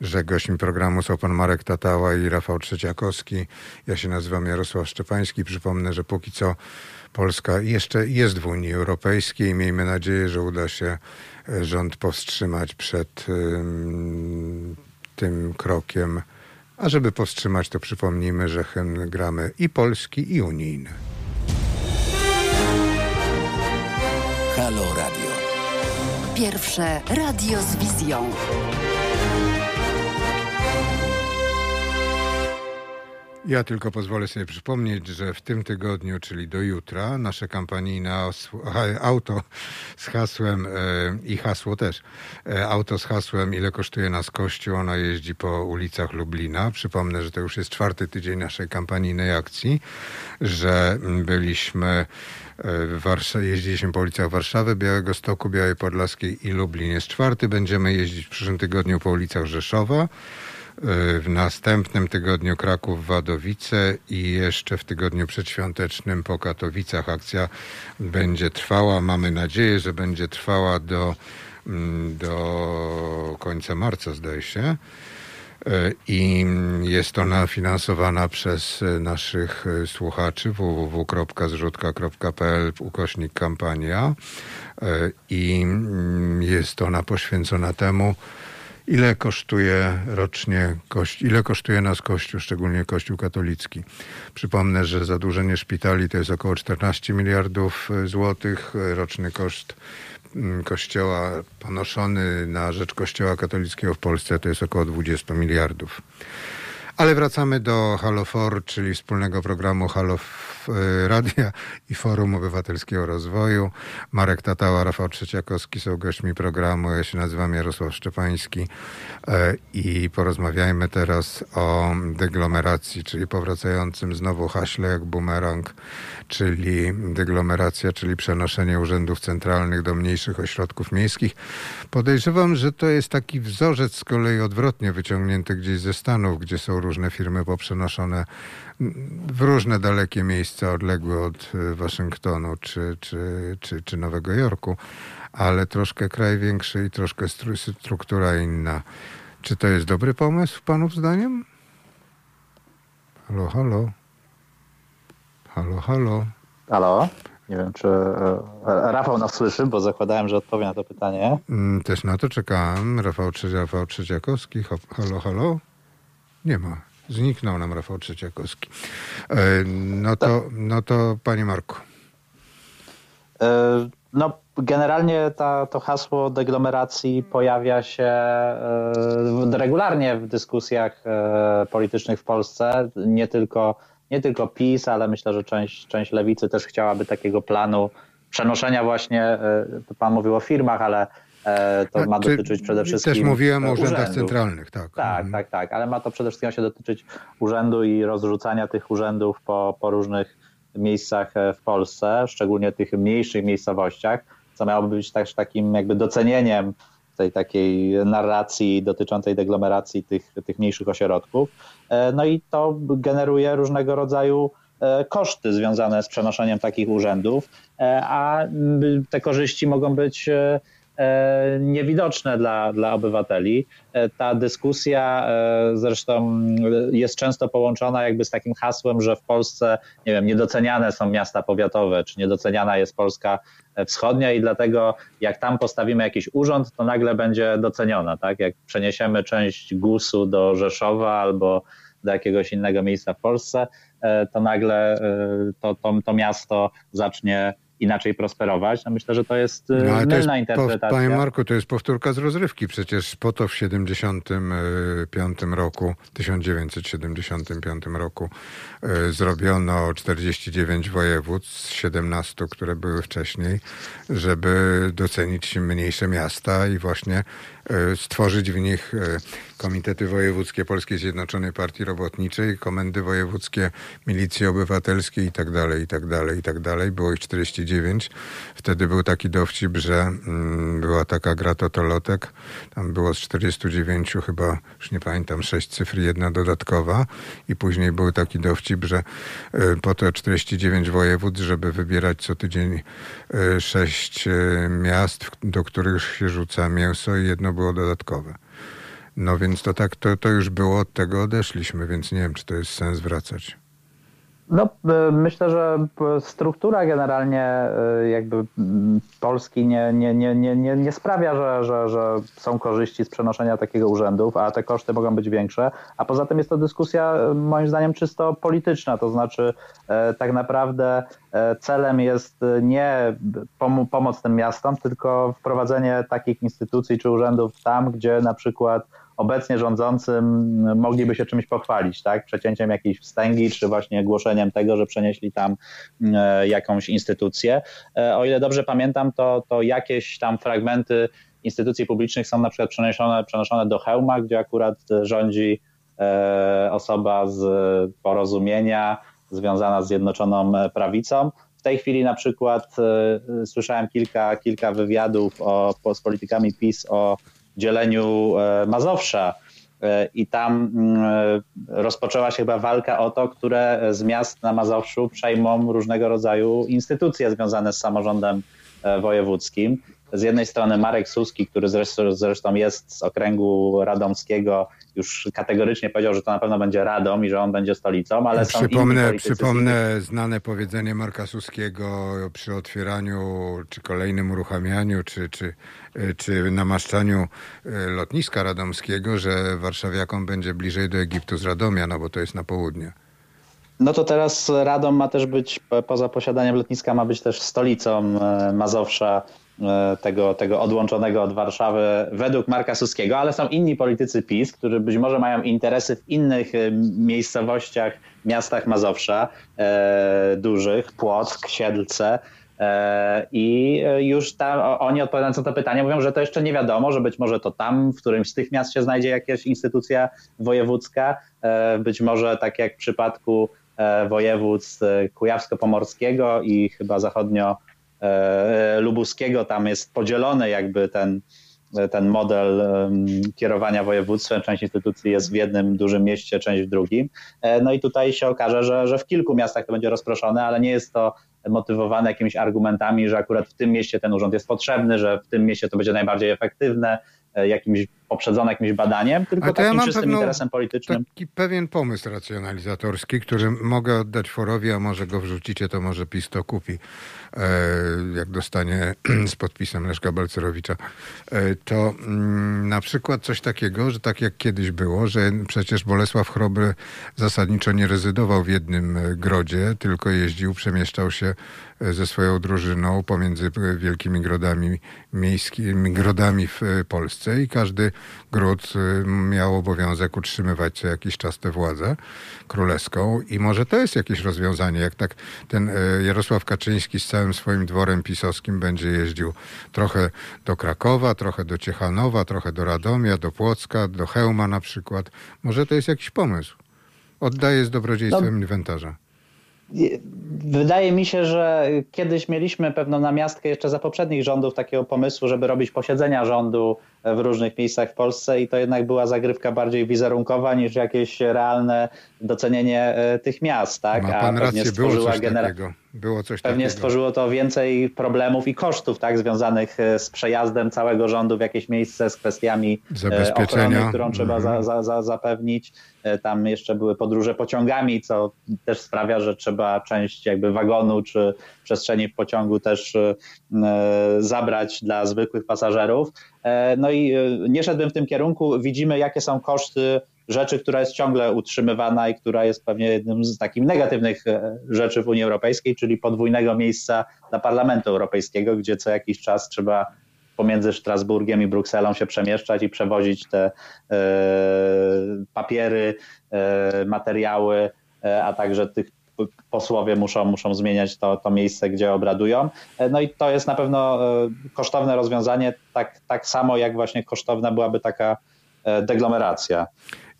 że gośćmi programu są pan Marek Tatała i Rafał Trzeciakowski. Ja się nazywam Jarosław Szczepański. Przypomnę, że póki co Polska jeszcze jest w Unii Europejskiej. Miejmy nadzieję, że uda się e, rząd powstrzymać przed tym krokiem. A żeby powstrzymać, to przypomnijmy, że hymn gramy i polski, i unijny. Halo Radio. Pierwsze radio z wizją. Ja tylko pozwolę sobie przypomnieć, że w tym tygodniu, czyli do jutra, nasze kampanijne auto z hasłem e, i hasło też, e, auto z hasłem ile kosztuje nas kościół, ono jeździ po ulicach Lublina. Przypomnę, że to już jest czwarty tydzień naszej kampanijnej akcji, że byliśmy e, jeździliśmy po ulicach Warszawy, Białego Stoku, Białej Podlaskiej i Lublin jest czwarty. Będziemy jeździć w przyszłym tygodniu po ulicach Rzeszowa w następnym tygodniu Kraków, Wadowice i jeszcze w tygodniu przedświątecznym po Katowicach akcja będzie trwała. Mamy nadzieję, że będzie trwała do, mm, do końca marca, zdaje się. E, I jest ona finansowana przez naszych słuchaczy www.zrzutka.pl ukośnik kampania e, i mm, jest ona poświęcona temu, ile kosztuje rocznie kościół, ile kosztuje nas Kościół, szczególnie Kościół katolicki. Przypomnę, że zadłużenie szpitali to jest około 14 miliardów e, złotych. Roczny koszt mm, Kościoła ponoszony na rzecz Kościoła katolickiego w Polsce to jest około 20 miliardów. Ale wracamy do Halofor, czyli wspólnego programu Halo Radia i Forum Obywatelskiego Rozwoju. Marek Tatała, Rafał Trzeciakowski są gośćmi programu. Ja się nazywam Jarosław Szczepański e, i porozmawiajmy teraz o deglomeracji, czyli powracającym znowu haśle jak bumerang, czyli deglomeracja, czyli przenoszenie urzędów centralnych do mniejszych ośrodków miejskich. Podejrzewam, że to jest taki wzorzec z kolei odwrotnie wyciągnięty gdzieś ze Stanów, gdzie są różne firmy poprzenoszone w różne dalekie miejsca odległe od e, Waszyngtonu czy, czy, czy, czy Nowego Jorku, ale troszkę kraj większy i troszkę struktura inna. Czy to jest dobry pomysł, Panów zdaniem? Halo, halo. Halo, halo. Halo. Nie wiem, czy e, Rafał nas słyszy, bo zakładałem, że odpowie na to pytanie. Mm, też na to czekałem. Rafał, Rafał. Halo, halo. Nie ma. Zniknął nam Rafał Trzeciakowski. E, no to, no to panie Marku. E, no, generalnie ta, to hasło deglomeracji pojawia się e, regularnie w dyskusjach politycznych w Polsce. Nie tylko, nie tylko PiS, ale myślę, że część, część lewicy też chciałaby takiego planu przenoszenia właśnie, pan mówił o firmach, ale to ma dotyczyć przede wszystkim. Też mówiłem o urzędach urzędu. centralnych, tak. Tak, mhm. tak, tak, ale ma to przede wszystkim się dotyczyć urzędu i rozrzucania tych urzędów po, po różnych miejscach e, w Polsce, szczególnie tych mniejszych miejscowościach, co miałoby być też takim jakby docenieniem tej takiej narracji dotyczącej deglomeracji tych, tych mniejszych ośrodków. E, no i to generuje różnego rodzaju koszty związane z przenoszeniem takich urzędów, a te korzyści mogą być E, niewidoczne dla, dla obywateli. E, ta dyskusja e, zresztą jest często połączona jakby z takim hasłem, że w Polsce, nie wiem, niedoceniane są miasta powiatowe, czy niedoceniana jest Polska wschodnia i dlatego jak tam postawimy jakiś urząd, to nagle będzie doceniona, tak? Jak przeniesiemy część GUS-u do Rzeszowa albo do jakiegoś innego miejsca w Polsce, to nagle to, to, to miasto zacznie inaczej prosperować. No myślę, że to jest no, mylna jest, interpretacja. Panie Marku, to jest powtórka z rozrywki. Przecież po to w 75 roku, 1975 roku zrobiono 49 województw z 17, które były wcześniej, żeby docenić mniejsze miasta i właśnie E, stworzyć w nich e, komitety wojewódzkie Polskiej Zjednoczonej Partii Robotniczej, komendy wojewódzkie Milicji Obywatelskiej i tak dalej, i tak dalej, i tak dalej. Było ich 49. Wtedy był taki dowcip, że mm, była taka gra totolotek. Tam było z 49 chyba, już nie pamiętam, 6 cyfr, jedna dodatkowa. I później był taki dowcip, że e, po to 49 województw, żeby wybierać co tydzień 6 miast, do których się rzuca mięso i jedno było dodatkowe. No więc to tak, to, to już było, od tego odeszliśmy, więc nie wiem, czy to jest sens wracać. No, e, myślę, że struktura generalnie e, jakby Polski nie, nie, nie, nie, nie, sprawia, że, że, że są korzyści z przenoszenia takiego urzędów, a te koszty mogą być większe. A poza tym jest to dyskusja moim zdaniem czysto polityczna, to znaczy e, tak naprawdę celem jest nie pom pomoc tym miastom, tylko wprowadzenie takich instytucji czy urzędów tam, gdzie na przykład obecnie rządzącym mogliby się czymś pochwalić, tak? Przecięciem jakiejś wstęgi, czy właśnie głoszeniem tego, że przenieśli tam e, jakąś instytucję. E, o ile dobrze pamiętam, to, to jakieś tam fragmenty instytucji publicznych są na przykład przenoszone, przenoszone do Hełma, gdzie akurat rządzi e, osoba z porozumienia związana z Zjednoczoną Prawicą. W tej chwili na przykład słyszałem kilka, kilka wywiadów o, z politykami PiS o dzieleniu e, Mazowsza. E, I tam mm, e, rozpoczęła się chyba walka o to, które z miast na Mazowszu przejmą różnego rodzaju instytucje związane z samorządem wojewódzkim. Z jednej strony Marek Suski, który zresztą, zresztą jest z okręgu radomskiego, już kategorycznie powiedział, że to na pewno będzie Radom i że on będzie stolicą, ale przypomnę, są Przypomnę znane powiedzenie Marka Suskiego przy otwieraniu, czy kolejnym uruchamianiu, czy, czy, czy namaszczaniu e, lotniska radomskiego, że warszawiakom będzie bliżej do Egiptu z Radomia, no bo to jest na południe. No to teraz Radom ma też być, poza posiadaniem lotniska, ma być też stolicą e, Mazowsza tego, tego odłączonego od Warszawy według Marka Suskiego, ale są inni politycy PiS, którzy być może mają interesy w innych e, miejscowościach, miastach Mazowsza, e, dużych, Płock, Siedlce, e, i już tam oni odpowiadając na to pytanie mówią, że to jeszcze nie wiadomo, że być może to tam, w którymś z tych miast się znajdzie jakaś instytucja wojewódzka, e, być może tak jak w przypadku e, województw kujawsko-pomorskiego i chyba zachodnio E, Lubuskiego, tam jest podzielony jakby ten, ten model kierowania województwem. Część instytucji jest w jednym dużym mieście, część w drugim. E, no i tutaj się okaże, że, że w kilku miastach to będzie rozproszone, ale nie jest to motywowane jakimiś argumentami, że akurat w tym mieście ten urząd jest potrzebny, że w tym mieście to będzie najbardziej efektywne, e, jakimś poprzedzone jakimś badaniem, tylko takim ja czystym interesem politycznym. Taki pewien pomysł racjonalizatorski, który mogę oddać Forowi, a może go wrzucicie, to może PiS to kupi. E, jak dostanie z podpisem Leszka Balcerowicza, e, to mm, na przykład coś takiego, że tak jak kiedyś było, że przecież Bolesław Chrobry zasadniczo nie rezydował w jednym e, grodzie, tylko jeździł, przemieszczał się ze swoją drużyną pomiędzy wielkimi grodami miejskimi, grodami w Polsce i każdy gród miał obowiązek utrzymywać co jakiś czas tę władzę królewską i może to jest jakieś rozwiązanie, jak tak ten Jarosław Kaczyński z całym swoim dworem pisowskim będzie jeździł trochę do Krakowa, trochę do Ciechanowa, trochę do Radomia, do Płocka, do Chełma na przykład. Może to jest jakiś pomysł. Oddaję z dobrodziejstwem inwentarza. Wydaje mi się, że kiedyś mieliśmy pewną namiastkę jeszcze za poprzednich rządów takiego pomysłu, żeby robić posiedzenia rządu w różnych miejscach w Polsce i to jednak była zagrywka bardziej wizerunkowa niż jakieś realne docenienie e, tych miast. Tak? Ma pan A rację, było coś genera- takiego. Było coś pewnie takiego. stworzyło to więcej problemów i kosztów tak, związanych e, z przejazdem całego rządu w jakieś miejsce, z kwestiami e, ochrony, którą trzeba mhm. za, za, zapewnić. Tam jeszcze były podróże pociągami, co też sprawia, że trzeba część jakby wagonu czy przestrzeni w pociągu też zabrać dla zwykłych pasażerów. No i nie szedłbym w tym kierunku. Widzimy, jakie są koszty rzeczy, która jest ciągle utrzymywana i która jest pewnie jednym z takich negatywnych rzeczy w Unii Europejskiej, czyli podwójnego miejsca dla Parlamentu Europejskiego, gdzie co jakiś czas trzeba pomiędzy Strasburgiem i Brukselą się przemieszczać i przewozić te papiery, materiały, a także tych posłowie muszą, muszą zmieniać to, to miejsce, gdzie obradują. E, no i to jest na pewno e, kosztowne rozwiązanie, tak, tak samo jak właśnie kosztowna byłaby taka e, deglomeracja.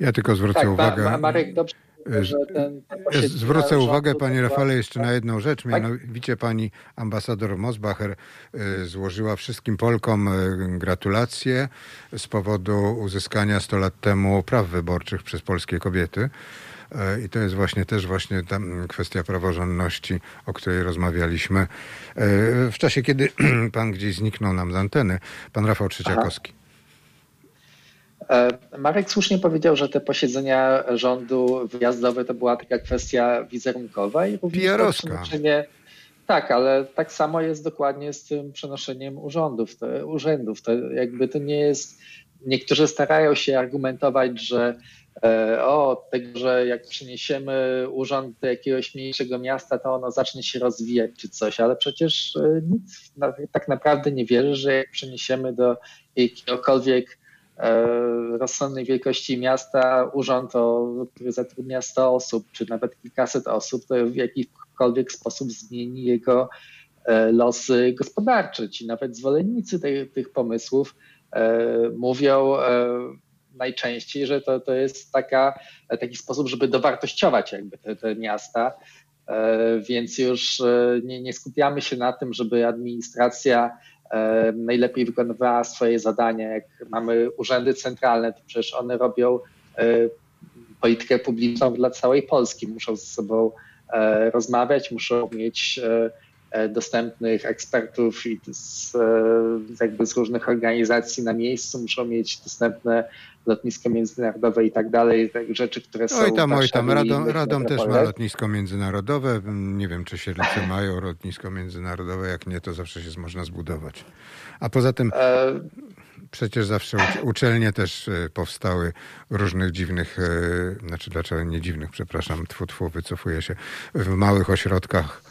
Ja tylko zwrócę tak, uwagę. Ma, Marek dobrze że ten, ten Zwrócę uwagę, panie Rafale, jeszcze na jedną rzecz. Tak? Mianowicie pani ambasador Mosbacher złożyła wszystkim Polkom gratulacje z powodu uzyskania 100 lat temu praw wyborczych przez polskie kobiety. E, I to jest właśnie też właśnie ta kwestia praworządności, o której rozmawialiśmy e, w czasie, kiedy pan gdzieś zniknął nam z anteny. Pan Rafał Trzeciakowski. Aha. E, Marek słusznie powiedział, że te posiedzenia rządu wyjazdowe to była taka kwestia wizerunkowa i również przenoszenie. Tak, ale tak samo jest dokładnie z tym przenoszeniem urządów. To, urzędów. To jakby to nie jest. Niektórzy starają się argumentować, że E, o tego, że jak przeniesiemy urząd do jakiegoś mniejszego miasta, to ono zacznie się rozwijać czy coś, ale przecież e, nic tak naprawdę nie wierzy, że jak przeniesiemy do jakiegokolwiek e, rozsądnej wielkości miasta urząd, który zatrudnia 100 osób, czy nawet kilkaset osób, to w jakikolwiek sposób zmieni jego losy gospodarcze. Ci nawet zwolennicy tych, tych pomysłów mówią, najczęściej, że to, to jest taka, taki sposób, żeby dowartościować jakby te, te miasta. E, więc już e, nie, nie skupiamy się na tym, żeby administracja e, najlepiej wykonywała swoje zadania. Jak mamy urzędy centralne, to przecież one robią politykę publiczną dla całej Polski. Muszą ze sobą rozmawiać, muszą mieć dostępnych ekspertów i z, jakby z różnych organizacji na miejscu, muszą mieć dostępne lotnisko międzynarodowe i tak dalej, tak, rzeczy, które są... Oj tam, oj tam, Radom, Radom też ma lotnisko międzynarodowe. Nie wiem, czy Siedlce mają lotnisko międzynarodowe, jak nie, to zawsze się można zbudować. A poza tym... E... Przecież zawsze uczelnie też e, powstały różnych dziwnych, e, znaczy dlaczego nie dziwnych, przepraszam, tfu, tfu, wycofuję się, w małych ośrodkach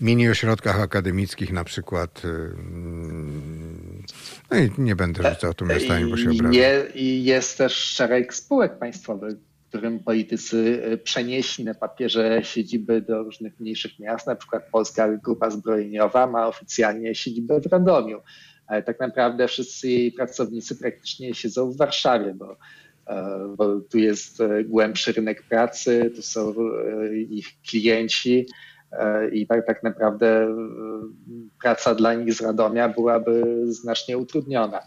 mini ośrodkach akademickich na przykład. No i nie będę rzucał tu miastami, bo się obrażę. I jest też szereg spółek państwowych, którym politycy e, przenieśli na papierze siedziby do różnych mniejszych miast. Na przykład Polska Grupa Zbrojeniowa ma oficjalnie siedzibę w Radomiu. Ale tak naprawdę wszyscy jej pracownicy praktycznie siedzą w Warszawie, bo e, bo tu jest e, głębszy rynek pracy, tu są ich klienci, i tak, tak naprawdę e, praca dla nich z Radomia byłaby znacznie utrudniona.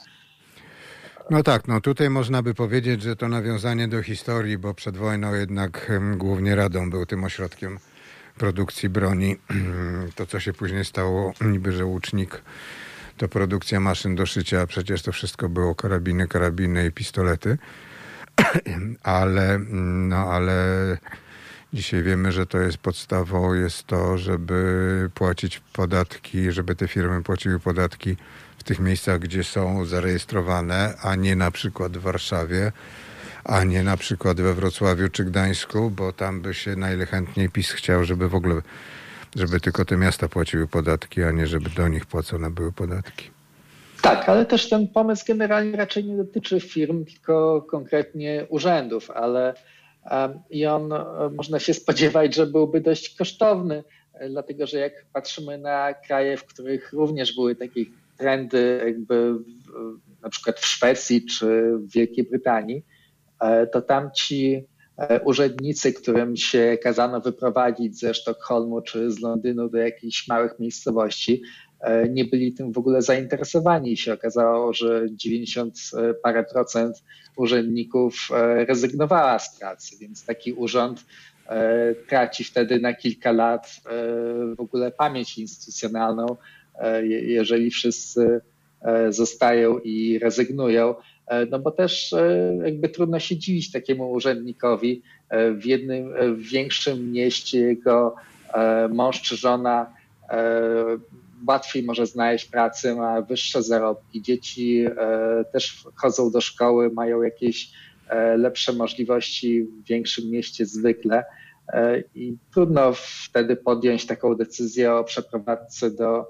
No tak, no tutaj można by powiedzieć, że to nawiązanie do historii, bo przed wojną jednak głównie Radom był tym ośrodkiem produkcji broni. To, co się później stało, niby, że łucznik to produkcja maszyn do szycia, a przecież to wszystko było karabiny, karabiny i pistolety. Ale, no ale Dzisiaj wiemy, że to jest podstawą, jest to, żeby płacić podatki, żeby te firmy płaciły podatki w tych miejscach, gdzie są zarejestrowane, a nie na przykład w Warszawie, a nie na przykład we Wrocławiu czy Gdańsku, bo tam by się najchętniej PiS chciał, żeby w ogóle, żeby tylko te miasta płaciły podatki, a nie żeby do nich płacone były podatki. Tak, ale też ten pomysł generalnie raczej nie dotyczy firm, tylko konkretnie urzędów, ale i on e, można się spodziewać, że byłby dość kosztowny, e, dlatego że jak patrzymy na kraje, w których również były takie trendy, jakby na przykład w Szwecji czy w Wielkiej Brytanii, e, to tam ci urzędnicy, którym się kazano wyprowadzić ze Sztokholmu czy z Londynu do jakichś małych miejscowości, nie byli tym w ogóle zainteresowani i się okazało, że 90 e, parę procent urzędników e, rezygnowała z pracy, więc taki urząd traci wtedy na kilka lat w ogóle pamięć instytucjonalną, jeżeli wszyscy zostają i rezygnują. No bo też jakby trudno się dziwić takiemu urzędnikowi. W jednym w większym mieście jego mąż czy żona łatwiej może znaleźć pracę, ma wyższe zarobki. Dzieci e, też chodzą do szkoły, mają jakieś lepsze możliwości w większym mieście zwykle. I trudno wtedy podjąć taką decyzję o przeprowadzce do,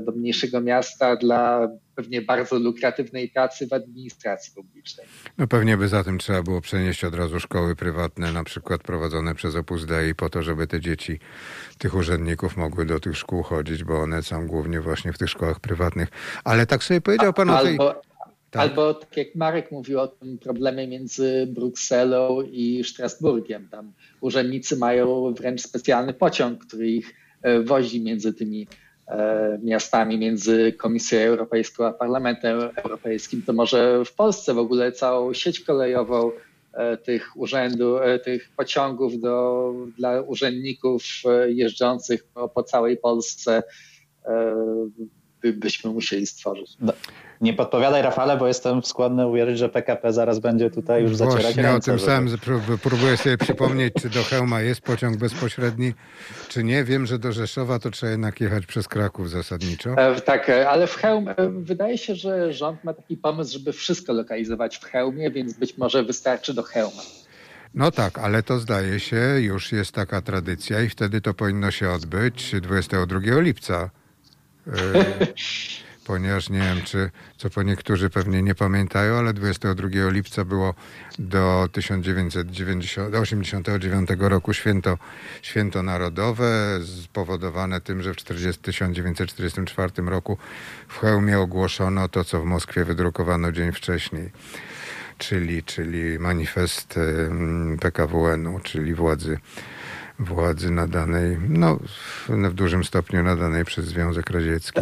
do mniejszego miasta dla pewnie bardzo lukratywnej pracy w administracji publicznej. No pewnie by za tym trzeba było przenieść od razu szkoły prywatne, na przykład prowadzone przez Opus Dei, po to, żeby te dzieci tych urzędników mogły do tych szkół chodzić, bo one są głównie właśnie w tych szkołach prywatnych. Ale tak sobie powiedział pan o tej... Albo, tak. albo tak jak Marek mówił o tym problemie między Brukselą i Strasburgiem. Tam urzędnicy mają wręcz specjalny pociąg, który ich e, wozi między tymi E, miastami między Komisją Europejską a Parlamentem Europejskim, to może w Polsce w ogóle całą sieć kolejową e, tych urzędów, e, tych pociągów do, dla urzędników jeżdżących po, po całej Polsce byśmy musieli stworzyć. No, nie podpowiadaj Rafale, bo jestem skłonny uwierzyć, że PKP zaraz będzie tutaj już zacierać Właśnie o tym żeby... samym próbuję sobie przypomnieć, czy do Chełma jest pociąg bezpośredni, czy nie. Wiem, że do Rzeszowa to trzeba jednak jechać przez Kraków zasadniczo. E, tak, e, ale w Chełm, e, wydaje się, że rząd ma taki pomysł, żeby wszystko lokalizować w Chełmie, więc być może wystarczy do Chełma. No tak, ale to zdaje się, już jest taka tradycja i wtedy to powinno się odbyć 22 lipca. Ponieważ nie wiem, czy co po niektórzy pewnie nie pamiętają, ale 22 lipca było do 1989 roku święto, święto narodowe, spowodowane tym, że w 40, 1944 roku w Chełmie ogłoszono to, co w Moskwie wydrukowano dzień wcześniej. Czyli, czyli manifest PKWN-u, czyli władzy władzy nadanej, no w, dużym stopniu nadanej przez Związek Radziecki.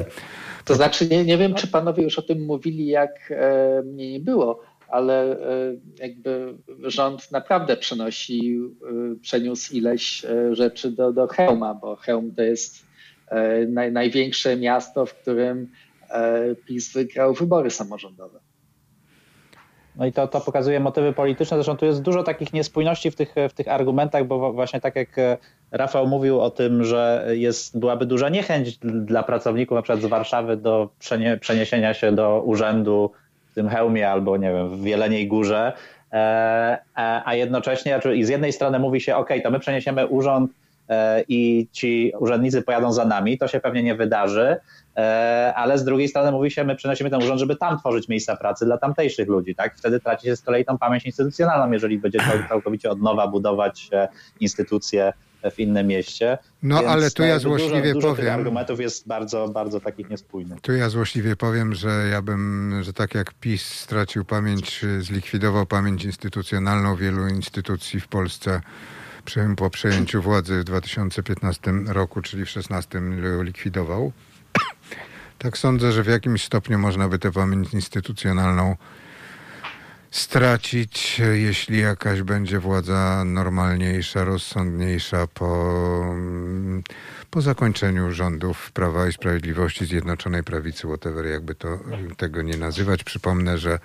To znaczy, nie, nie wiem, czy panowie już o tym mówili, jak e, mnie nie było, ale e, jakby rząd naprawdę przenosi, e, przeniósł ileś e, rzeczy do, do Chełma, bo Chełm to jest e, naj, największe miasto, w którym e, PiS wygrał wybory samorządowe. No i to, to pokazuje motywy polityczne. Zresztą tu jest dużo takich niespójności w tych, w tych argumentach, bo właśnie tak jak e, Rafał mówił o tym, że jest, byłaby duża niechęć dla pracowników na przykład z Warszawy do przenie, przeniesienia się do urzędu w tym hełmie albo nie wiem, w Wieleniej Górze, e, e, a jednocześnie i z jednej strony mówi się, ok, to my przeniesiemy urząd i ci urzędnicy pojadą za nami, to się pewnie nie wydarzy, ale z drugiej strony mówi się, my przenosimy ten urząd, żeby tam tworzyć miejsca pracy dla tamtejszych ludzi, tak? Wtedy traci się z kolei tą pamięć instytucjonalną, jeżeli będzie całkowicie od nowa budować instytucje w innym mieście. No Więc ale tu ja złośliwie dużo, dużo powiem. argumentów jest bardzo, bardzo takich niespójnych. Tu ja złośliwie powiem, że ja bym, że tak jak PiS stracił pamięć, zlikwidował pamięć instytucjonalną wielu instytucji w Polsce po przejęciu władzy w 2015 roku, czyli w 2016 likwidował tak sądzę, że w jakimś stopniu można by tę pamięć instytucjonalną stracić, jeśli jakaś będzie władza normalniejsza, rozsądniejsza po, po zakończeniu rządów Prawa i Sprawiedliwości, Zjednoczonej Prawicy, whatever, jakby to tego nie nazywać. Przypomnę, że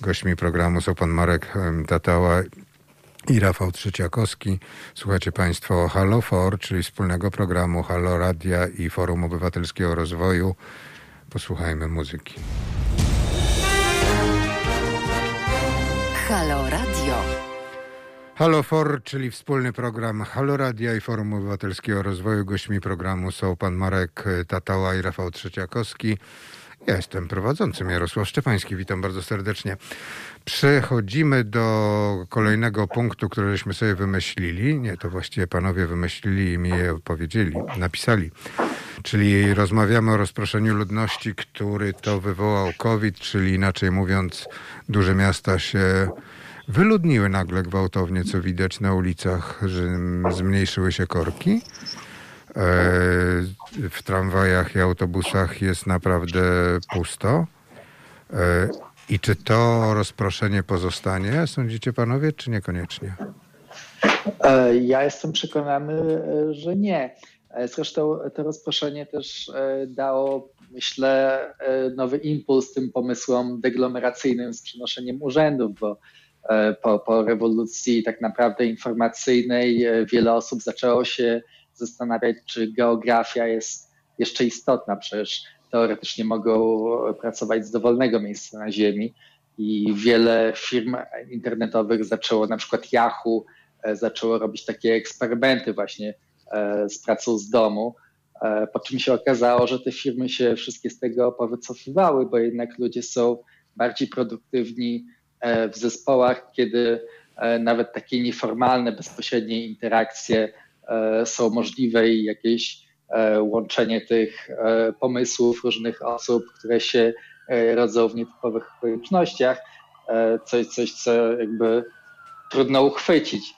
gośćmi programu są pan Marek Tatała i Rafał Trzeciakowski. Słuchacie Państwo Halo For, czyli wspólnego programu Halo Radia i Forum Obywatelskiego Rozwoju. Posłuchajmy muzyki. Halo Radio. Halo For, czyli wspólny program Halo Radia i Forum Obywatelskiego Rozwoju. Gośćmi programu są pan Marek Tatała i Rafał Trzeciakowski. Ja jestem prowadzącym Jarosław Szczepański. Witam bardzo serdecznie. Przechodzimy do kolejnego punktu, który żeśmy sobie wymyślili. Nie, to właściwie panowie wymyślili i mi je powiedzieli, napisali. Czyli rozmawiamy o rozproszeniu ludności, który to wywołał COVID, czyli inaczej mówiąc, duże miasta się wyludniły nagle gwałtownie, co widać na ulicach, że zmniejszyły się korki. E, w tramwajach i autobusach jest naprawdę pusto. E, I czy to rozproszenie pozostanie, sądzicie panowie, czy niekoniecznie? E, ja jestem przekonany, że nie. Zresztą to rozproszenie też dało, myślę, nowy impuls tym pomysłom deglomeracyjnym z przenoszeniem urzędów, bo po, po rewolucji tak naprawdę informacyjnej wiele osób zaczęło się zastanawiać, czy geografia jest jeszcze istotna. Przecież teoretycznie mogą pracować z dowolnego miejsca na Ziemi. i wiele firm internetowych zaczęło, na przykład Yahoo, zaczęło robić takie eksperymenty właśnie z pracą z domu, po czym się okazało, że te firmy się wszystkie z tego powycofywały, bo jednak ludzie są bardziej produktywni w zespołach, kiedy nawet takie nieformalne, bezpośrednie interakcje są możliwe i jakieś E, łączenie tych e, pomysłów różnych osób, które się e, rodzą w nietypowych okolicznościach, coś, coś co jakby trudno uchwycić.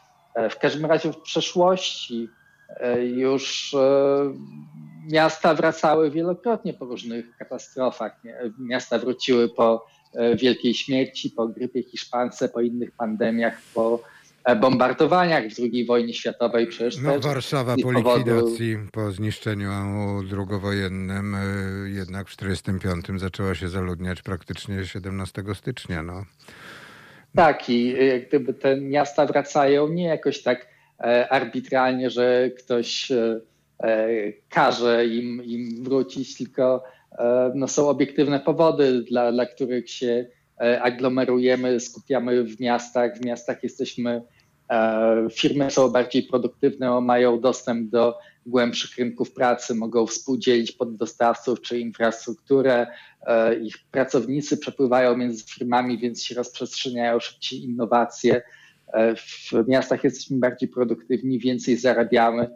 W każdym razie w przeszłości już miasta wracały wielokrotnie po różnych katastrofach. Miasta wróciły po wielkiej śmierci, po grypie hiszpance, po innych pandemiach, po E, bombardowaniach w II wojnie światowej przecież. No, Warszawa po likwidacji, powodu... po zniszczeniu drugowojennym, e, jednak w 1945 zaczęła się zaludniać praktycznie 17 stycznia. No. Tak i e, gdyby te miasta wracają nie jakoś tak arbitralnie, że ktoś każe im, im wrócić, tylko no, są obiektywne powody, dla, dla których się E, aglomerujemy, skupiamy w miastach. W miastach jesteśmy, e, firmy są bardziej produktywne, mają dostęp do głębszych rynków pracy, mogą współdzielić poddostawców czy infrastrukturę. E, ich pracownicy przepływają między firmami, więc się rozprzestrzeniają szybciej innowacje. W miastach jesteśmy bardziej produktywni, więcej zarabiamy,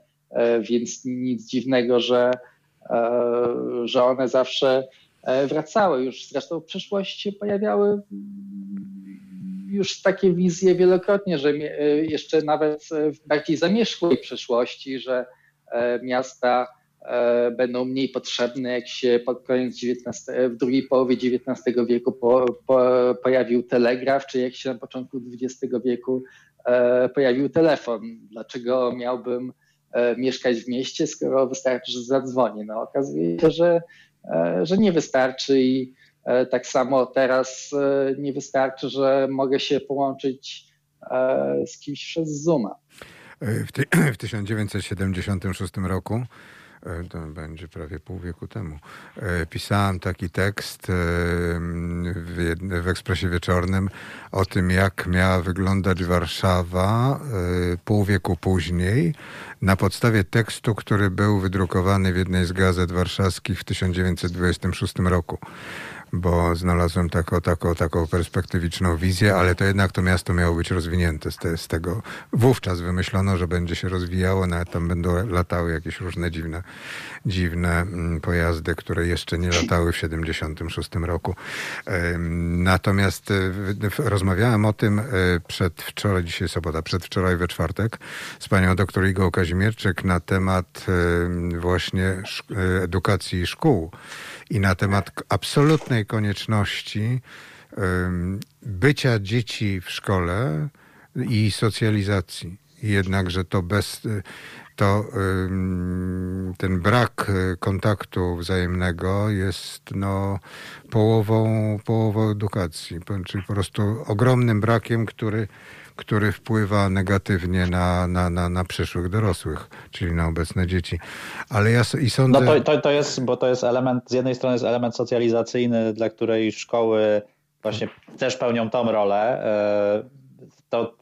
więc nic dziwnego, że, że one zawsze E, wracały. Już zresztą w przeszłości pojawiały już takie wizje wielokrotnie, że e, jeszcze nawet w bardziej zamierzchłej przeszłości, że e, miasta będą mniej potrzebne, jak się pod koniec XIX, w drugiej połowie XIX wieku po, po, pojawił telegraf, czy jak się na początku XX wieku pojawił telefon. Dlaczego miałbym mieszkać w mieście, skoro wystarczy, że zadzwonię? No okazuje się, że E, że nie wystarczy i e, tak samo teraz e, nie wystarczy, że mogę się połączyć z kimś przez Zooma. W, w 1976 roku to będzie prawie pół wieku temu, pisałem taki tekst w, w Ekspresie Wieczornym o tym, jak miała wyglądać Warszawa pół wieku później, na podstawie tekstu, który był wydrukowany w jednej z gazet warszawskich w 1926 roku bo znalazłem taką, taką, taką perspektywiczną wizję, ale to jednak to miasto miało być rozwinięte. Z, te, z tego wówczas wymyślono, że będzie się rozwijało, nawet tam będą latały jakieś różne dziwne, dziwne mm, pojazdy, które jeszcze nie latały w 76 roku. Natomiast e, rozmawiałem o tym e, przedwczoraj, dzisiaj sobota, przedwczoraj we czwartek z panią doktor Igą Kazimierczyk na temat właśnie e, edukacji szkół i na temat absolutnej konieczności bycia dzieci w szkole i socjalizacji. Jednakże to bez to ten brak kontaktu wzajemnego jest no, połową, połową edukacji, czyli po prostu ogromnym brakiem, który który wpływa negatywnie na, na, na, na przyszłych dorosłych, czyli na obecne dzieci. Ale ja i sądzę... No to, to, to jest, bo to jest element, z jednej strony jest element socjalizacyjny, dla której szkoły właśnie też pełnią tą rolę. To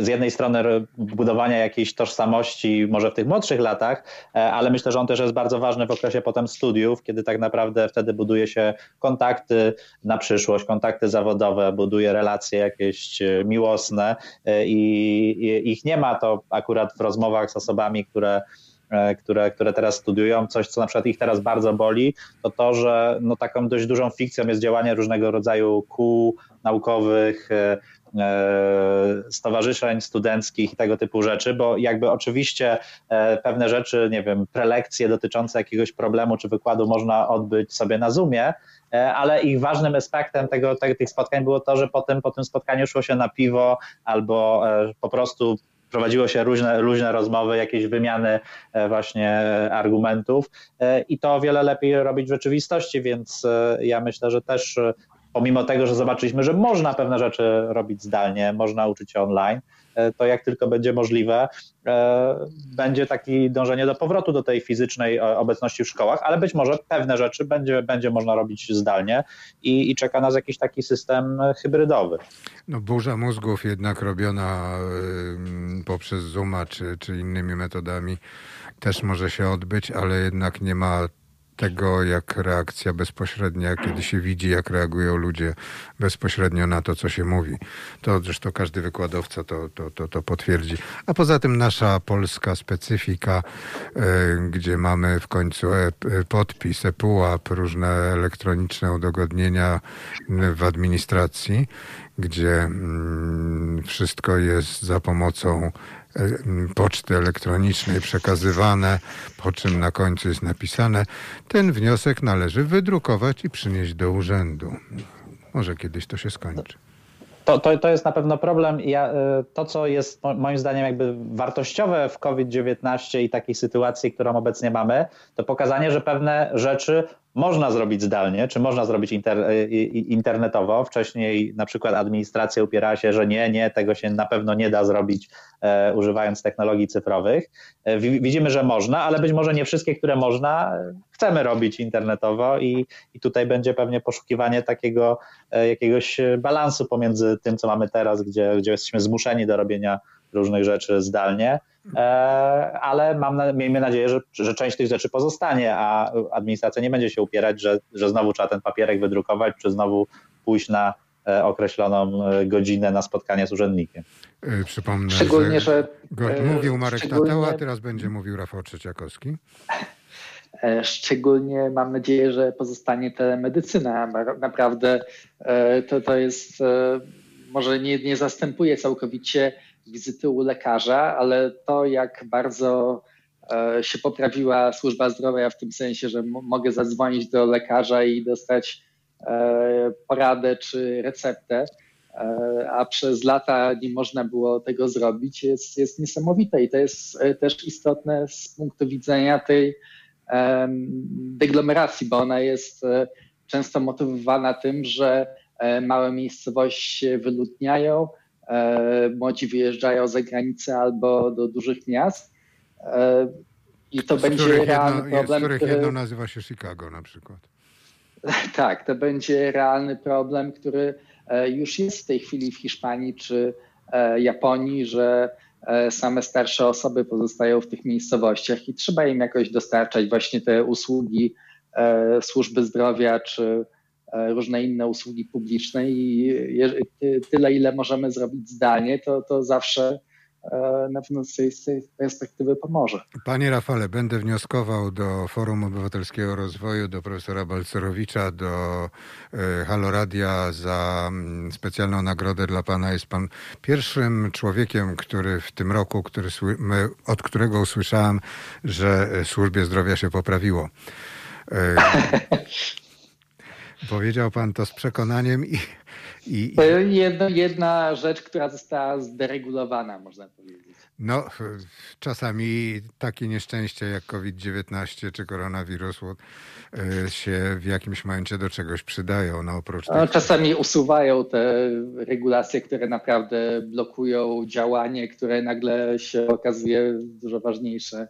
z jednej strony budowania jakiejś tożsamości może w tych młodszych latach, e, ale myślę, że on też jest bardzo ważny w okresie potem studiów, kiedy tak naprawdę wtedy buduje się kontakty na przyszłość, kontakty zawodowe, buduje relacje jakieś e, miłosne e, i ich nie ma. To akurat w rozmowach z osobami, które które, które teraz studiują, coś, co na przykład ich teraz bardzo boli, to to, że no, taką dość dużą fikcją jest działanie różnego rodzaju kół naukowych, stowarzyszeń studenckich i tego typu rzeczy, bo jakby oczywiście e, pewne rzeczy, nie wiem, prelekcje dotyczące jakiegoś problemu czy wykładu można odbyć sobie na Zoomie, e, ale ich ważnym aspektem tego, tych spotkań było to, że potem po tym spotkaniu szło się na piwo albo po prostu prowadziło się różne, różne rozmowy, jakieś wymiany właśnie argumentów i to o wiele lepiej robić w rzeczywistości, więc ja myślę, że też pomimo tego, że zobaczyliśmy, że można pewne rzeczy robić zdalnie, można uczyć się online, E, to jak tylko będzie możliwe, e, będzie takie dążenie do powrotu do tej fizycznej e, obecności w szkołach, ale być może pewne rzeczy będzie, będzie można robić zdalnie i, i czeka nas jakiś taki system hybrydowy. No, burza mózgów jednak robiona poprzez Zooma czy, czy innymi metodami też może się odbyć, ale jednak nie ma tego, jak reakcja bezpośrednia, kiedy się widzi, jak reagują ludzie bezpośrednio na to, co się mówi. To zresztą każdy wykładowca to, to, to, to potwierdzi. A poza tym nasza polska specyfika, e, gdzie mamy w końcu e, podpis, e-pułap, różne elektroniczne udogodnienia w administracji, gdzie mm, wszystko jest za pomocą E, poczty elektronicznej przekazywane, po czym na końcu jest napisane, ten wniosek należy wydrukować i przynieść do urzędu. Może kiedyś to się skończy. To, to, to jest na pewno problem. Ja, e, to, co jest moim zdaniem jakby wartościowe w COVID-19 i takiej sytuacji, którą obecnie mamy, to pokazanie, że pewne rzeczy można zrobić zdalnie, czy można zrobić inter, e, internetowo. Wcześniej na przykład administracja upierała się, że nie, nie, tego się na pewno nie da zrobić e, używając technologii cyfrowych. E, widzimy, że można, ale być może nie wszystkie, które można, chcemy robić internetowo i, i tutaj będzie pewnie poszukiwanie takiego e, jakiegoś balansu pomiędzy tym, co mamy teraz, gdzie, gdzie jesteśmy zmuszeni do robienia różnych rzeczy zdalnie, E, ale mam, miejmy nadzieję, że, że część tych rzeczy pozostanie, a administracja nie będzie się upierać, że, że znowu trzeba ten papierek wydrukować, czy znowu pójść na e, określoną e, godzinę na spotkanie z urzędnikiem. Przypomnę, Szczególnie, że, że mówił Marek Tatała, teraz będzie mówił Rafał Trzeciakowski. Szczególnie mam nadzieję, że pozostanie telemedycyna. Naprawdę to, to jest, może nie, nie zastępuje całkowicie wizyty u lekarza, ale to, jak bardzo e, się poprawiła służba zdrowia w tym sensie, że mogę zadzwonić do lekarza i dostać e, poradę czy receptę, e, a przez lata nie można było tego zrobić, jest, jest niesamowite i to jest też istotne z punktu widzenia tej deglomeracji, bo ona jest często motywowana tym, że małe miejscowości się wyludniają, młodzi wyjeżdżają za granicę albo do dużych miast. E, I to z będzie realny jedno, problem. Z których który... jedno nazywa się Chicago na przykład. Tak, to będzie realny problem, który e, już jest w tej chwili w Hiszpanii czy Japonii, że same starsze osoby pozostają w tych miejscowościach i trzeba im jakoś dostarczać właśnie te usługi służby zdrowia czy E, różne inne usługi publiczne i tyle, ile możemy zrobić zdalnie, to, to zawsze e, na pewno z tej, z tej perspektywy pomoże. Panie Rafale, będę wnioskował do Forum Obywatelskiego Rozwoju, do profesora Balcerowicza, do e, Haloradia za mm, specjalną nagrodę dla pana. Jest pan pierwszym człowiekiem, który w tym roku, który, od którego usłyszałem, że służbie zdrowia się poprawiło. Powiedział pan to z przekonaniem i. i... To jedna, jedna rzecz, która została zderegulowana, można powiedzieć. No, czasami takie nieszczęście jak COVID-19 czy koronawirus e, się w jakimś momencie do czegoś przydają. No, oprócz no, Czasami usuwają te regulacje, które naprawdę blokują działanie, które nagle się okazuje dużo ważniejsze.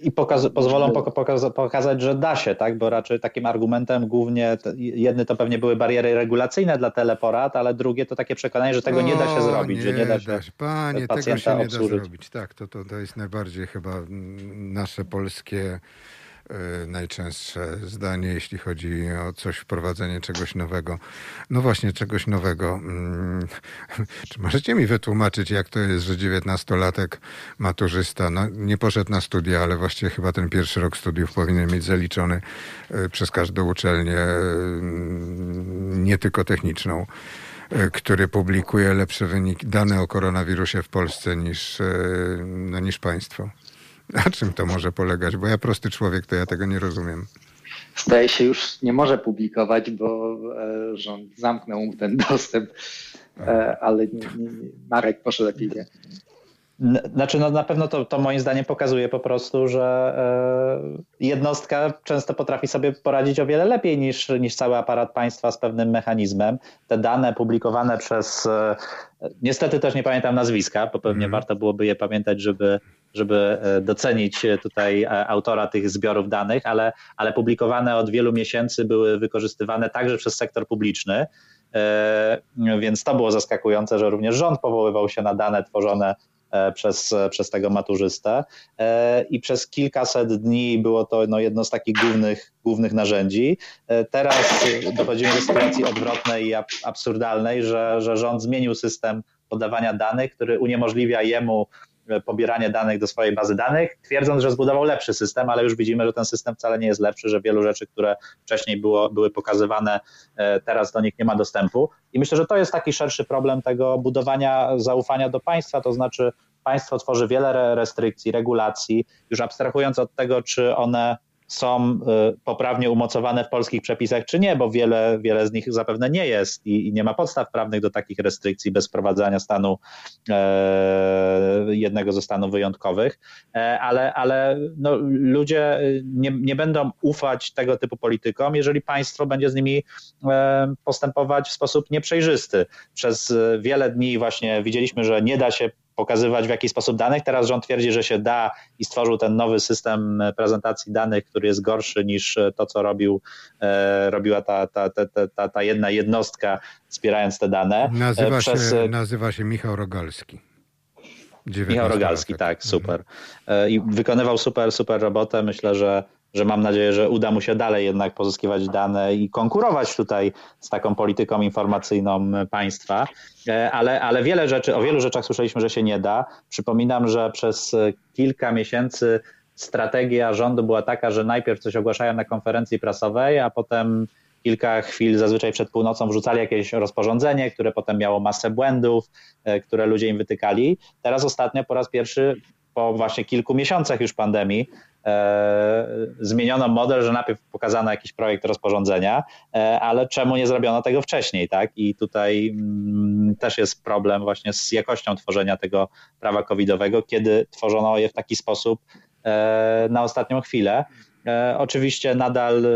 I pokaz, pozwolą pokaz, pokazać, że da się, tak? Bo raczej takim argumentem głównie, jedny to pewnie były bariery regulacyjne dla teleporad, ale drugie to takie przekonanie, że tego o, nie da się zrobić, nie że nie da się, Panie, tego się nie obsłużyć. da zrobić. Tak, to, to, to jest najbardziej chyba nasze polskie najczęstsze zdanie, jeśli chodzi o coś, wprowadzenie czegoś nowego. No właśnie, czegoś nowego. Mm, czy możecie mi wytłumaczyć, jak to jest, że dziewiętnastolatek maturzysta no, nie poszedł na studia, ale właściwie chyba ten pierwszy rok studiów powinien mieć zaliczony e, przez każdą uczelnię, mm, nie tylko techniczną który publikuje lepsze wyniki, dane o koronawirusie w Polsce niż, no, niż państwo. Na czym to może polegać? Bo ja prosty człowiek, to ja tego nie rozumiem. Zdaje się już nie może publikować, bo e, rząd zamknął mu ten dostęp, e, ale nie, nie, Marek proszę lepiej wie. Znaczy, no na pewno to, to moim zdaniem pokazuje po prostu, że e, jednostka często potrafi sobie poradzić o wiele lepiej niż, niż cały aparat państwa z pewnym mechanizmem. Te dane publikowane przez, niestety też nie pamiętam nazwiska, bo pewnie mm. warto byłoby je pamiętać, żeby, żeby e, docenić tutaj autora tych zbiorów danych, ale, ale publikowane od wielu miesięcy były wykorzystywane także przez sektor publiczny. Więc to było zaskakujące, że również rząd powoływał się na dane tworzone E, przez, przez tego maturzystę e, i przez kilkaset dni było to no, jedno z takich głównych, głównych narzędzi. E, teraz dochodzimy do sytuacji odwrotnej i absurdalnej, że, że rząd zmienił system podawania danych, który uniemożliwia jemu pobieranie danych do swojej bazy danych, twierdząc, że zbudował lepszy system, ale już widzimy, że ten system wcale nie jest lepszy, że wielu rzeczy, które wcześniej było, były pokazywane, e, teraz do nich nie ma dostępu. I myślę, że to jest taki szerszy problem tego budowania zaufania do państwa, to znaczy państwo tworzy wiele restrykcji, regulacji, już abstrahując od tego, czy one są y, poprawnie umocowane w polskich przepisach, czy nie, bo wiele, wiele z nich zapewne nie jest i, i nie ma podstaw prawnych do takich restrykcji bez wprowadzania stanu e, jednego ze stanów wyjątkowych, e, ale, ale no, ludzie nie, nie będą ufać tego typu politykom, jeżeli państwo będzie z nimi e, postępować w sposób nieprzejrzysty. Przez wiele dni właśnie widzieliśmy, że nie da się pokazywać w jaki sposób danych. Teraz rząd twierdzi, że się da i stworzył ten nowy system prezentacji danych, który jest gorszy niż to, co robił, e, robiła ta, ta, ta, ta, ta jedna jednostka, wspierając te dane. Nazywa, Przez... się, nazywa się Michał Rogalski. Michał Rogalski, tak, super. E, I wykonywał super, super robotę. Myślę, że że mam nadzieję, że uda mu się dalej jednak pozyskiwać dane i konkurować tutaj z taką polityką informacyjną państwa. E, ale, ale wiele rzeczy, o wielu rzeczach słyszeliśmy, że się nie da. Przypominam, że przez kilka miesięcy strategia rządu była taka, że najpierw coś ogłaszają na konferencji prasowej, a potem kilka chwil, zazwyczaj przed północą, wrzucali jakieś rozporządzenie, które potem miało masę błędów, e, które ludzie im wytykali. Teraz ostatnio po raz pierwszy po właśnie kilku miesiącach już pandemii E, zmieniono model, że najpierw pokazano jakiś projekt rozporządzenia, e, ale czemu nie zrobiono tego wcześniej, tak? I tutaj mm, też jest problem właśnie z jakością tworzenia tego prawa covidowego, kiedy tworzono je w taki sposób e, na ostatnią chwilę. Oczywiście nadal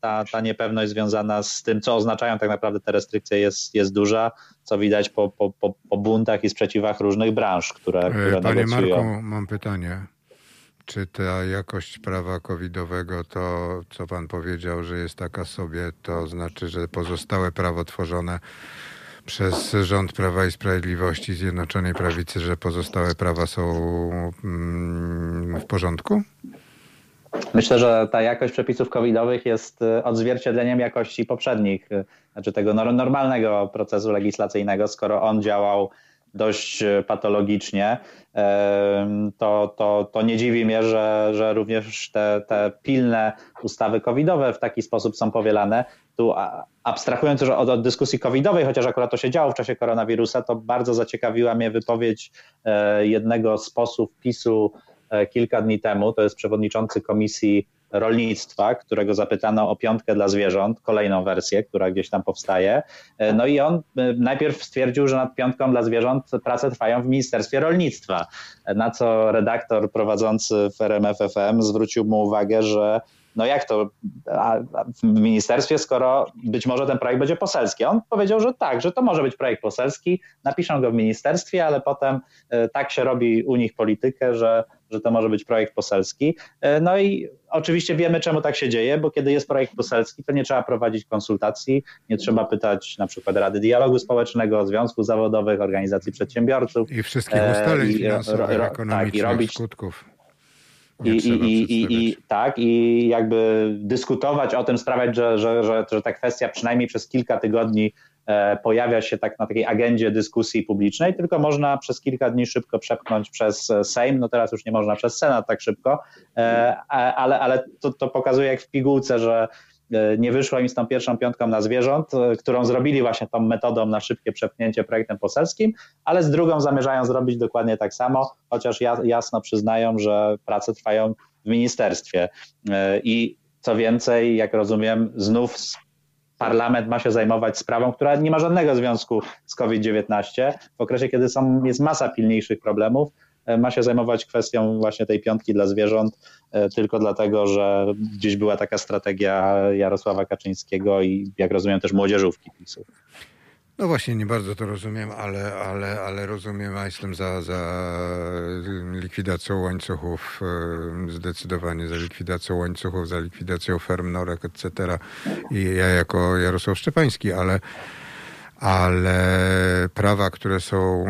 ta, ta niepewność związana z tym, co oznaczają tak naprawdę te restrykcje, jest, jest duża, co widać po, po, po, po buntach i sprzeciwach różnych branż, które, które Panie negocjują. Marku, mam pytanie. Czy ta jakość prawa covidowego, to co pan powiedział, że jest taka sobie, to znaczy, że pozostałe prawo tworzone przez rząd Prawa i Sprawiedliwości Zjednoczonej Prawicy, że pozostałe prawa są mm, w porządku? Myślę, że ta jakość przepisów covidowych jest odzwierciedleniem jakości poprzednich, znaczy tego normalnego procesu legislacyjnego, skoro on działał dość e, patologicznie, to, to, to nie dziwi mnie, że, że również te, te pilne ustawy covidowe w taki sposób są powielane. Tu abstrahując już od, od dyskusji covidowej, chociaż akurat to się działo w czasie koronawirusa, to bardzo zaciekawiła mnie wypowiedź e, jednego z posłów PiSu e, kilka dni temu, to jest przewodniczący Komisji rolnictwa, którego zapytano o piątkę dla zwierząt, kolejną wersję, która gdzieś tam powstaje. E, no i on e, najpierw stwierdził, że nad piątką dla zwierząt prace trwają w Ministerstwie Rolnictwa, e, na co redaktor prowadzący w RMFFM zwrócił mu uwagę, że no jak to w ministerstwie, skoro być może ten projekt będzie poselski? On powiedział, że tak, że to może być projekt poselski, napiszą go w ministerstwie, ale potem tak się robi u nich politykę, że że to może być projekt poselski. E, no i oczywiście wiemy, czemu tak się dzieje, bo kiedy jest projekt poselski, to nie trzeba prowadzić konsultacji, nie trzeba pytać na przykład Rady Dialogu Społecznego, Związków Zawodowych, Organizacji Przedsiębiorców. I wszystkich ustaleń e, finansowych, ekonomicznych, tak, i robić, skutków. I, i, i, I, tak, i jakby dyskutować o tym, sprawiać, że, że, że, że ta kwestia przynajmniej przez kilka tygodni E, pojawia się tak na takiej agendzie dyskusji publicznej, tylko można przez kilka dni szybko przepchnąć przez Sejm, no teraz już nie można przez Senat tak szybko, e, ale, ale to, to pokazuje jak w pigułce, że e, nie wyszło im z tą pierwszą piątką na zwierząt, którą zrobili właśnie tą metodą na szybkie przepchnięcie projektem poselskim, ale z drugą zamierzają zrobić dokładnie tak samo, chociaż jasno przyznają, że prace trwają w ministerstwie. I co więcej, jak rozumiem, znów parlament ma się zajmować sprawą, która nie ma żadnego związku z COVID-19, w okresie, kiedy są, jest masa pilniejszych problemów, ma się zajmować kwestią właśnie tej piątki dla zwierząt, tylko dlatego, że gdzieś była taka strategia Jarosława Kaczyńskiego i jak rozumiem też młodzieżówki PiSu. No właśnie, nie bardzo to rozumiem, ale, ale, ale rozumiem, a jestem za, za likwidacją łańcuchów, zdecydowanie za likwidacją łańcuchów, za likwidacją ferm, norek, etc. I ja jako Jarosław Szczepański, ale ale prawa, które są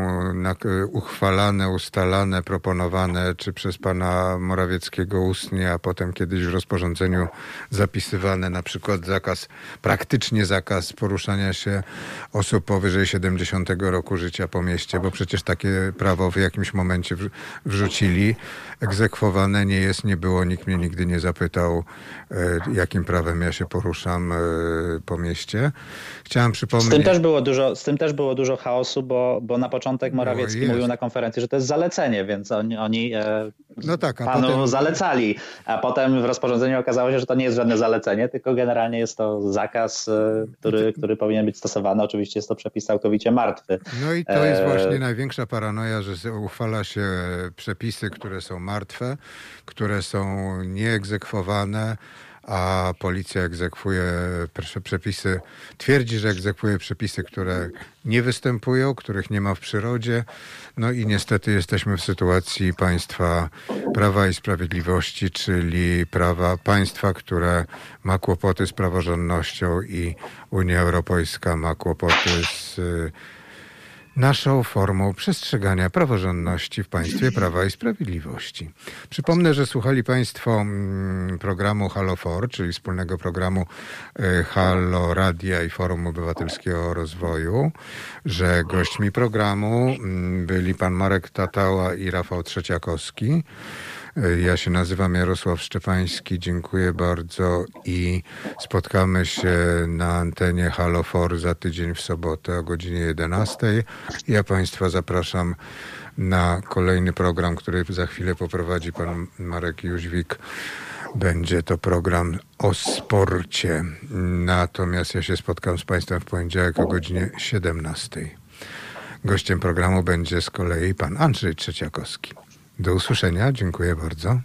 uchwalane, ustalane, proponowane, czy przez pana Morawieckiego ustnie, a potem kiedyś w rozporządzeniu zapisywane, na przykład zakaz, praktycznie zakaz poruszania się osób powyżej 70 roku życia po mieście, bo przecież takie prawo w jakimś momencie wrzucili, egzekwowane nie jest, nie było, nikt mnie nigdy nie zapytał, e, jakim prawem ja się poruszam e, po mieście. Chciałem przypomnieć... Z tym też było dużo, z tym też było dużo chaosu, bo, bo na początek Morawiecki no mówił na konferencji, że to jest zalecenie, więc oni, oni e, no tak, panu potem... zalecali, a potem w rozporządzeniu okazało się, że to nie jest żadne zalecenie, tylko generalnie jest to zakaz, który, który powinien być stosowany. Oczywiście jest to przepis całkowicie martwy. No i to jest właśnie największa paranoja, że uchwala się przepisy, które są martwe, które są nieegzekwowane, a policja egzekwuje przepisy, twierdzi, że egzekwuje przepisy, które nie występują, których nie ma w przyrodzie. No i niestety jesteśmy w sytuacji państwa prawa i sprawiedliwości, czyli prawa państwa, które ma kłopoty z praworządnością i Unia Europejska ma kłopoty z naszą formą przestrzegania praworządności w państwie prawa i sprawiedliwości. Przypomnę, że słuchali Państwo mm, programu Halo For, czyli wspólnego programu e, Halo Radia i Forum Obywatelskiego Rozwoju, że gośćmi programu mm, byli pan Marek Tatała i Rafał Trzeciakowski. Ja się nazywam Jarosław Szczepański, dziękuję bardzo i spotkamy się na antenie Halo For za tydzień w sobotę o godzinie 11. Ja Państwa zapraszam na kolejny program, który za chwilę poprowadzi pan Marek Jóźwik. Będzie to program o sporcie. Natomiast ja się spotkam z Państwem w poniedziałek o godzinie 17. Gościem programu będzie z kolei pan Andrzej Trzeciakowski. Do usłyszenia, dziękuję bardzo.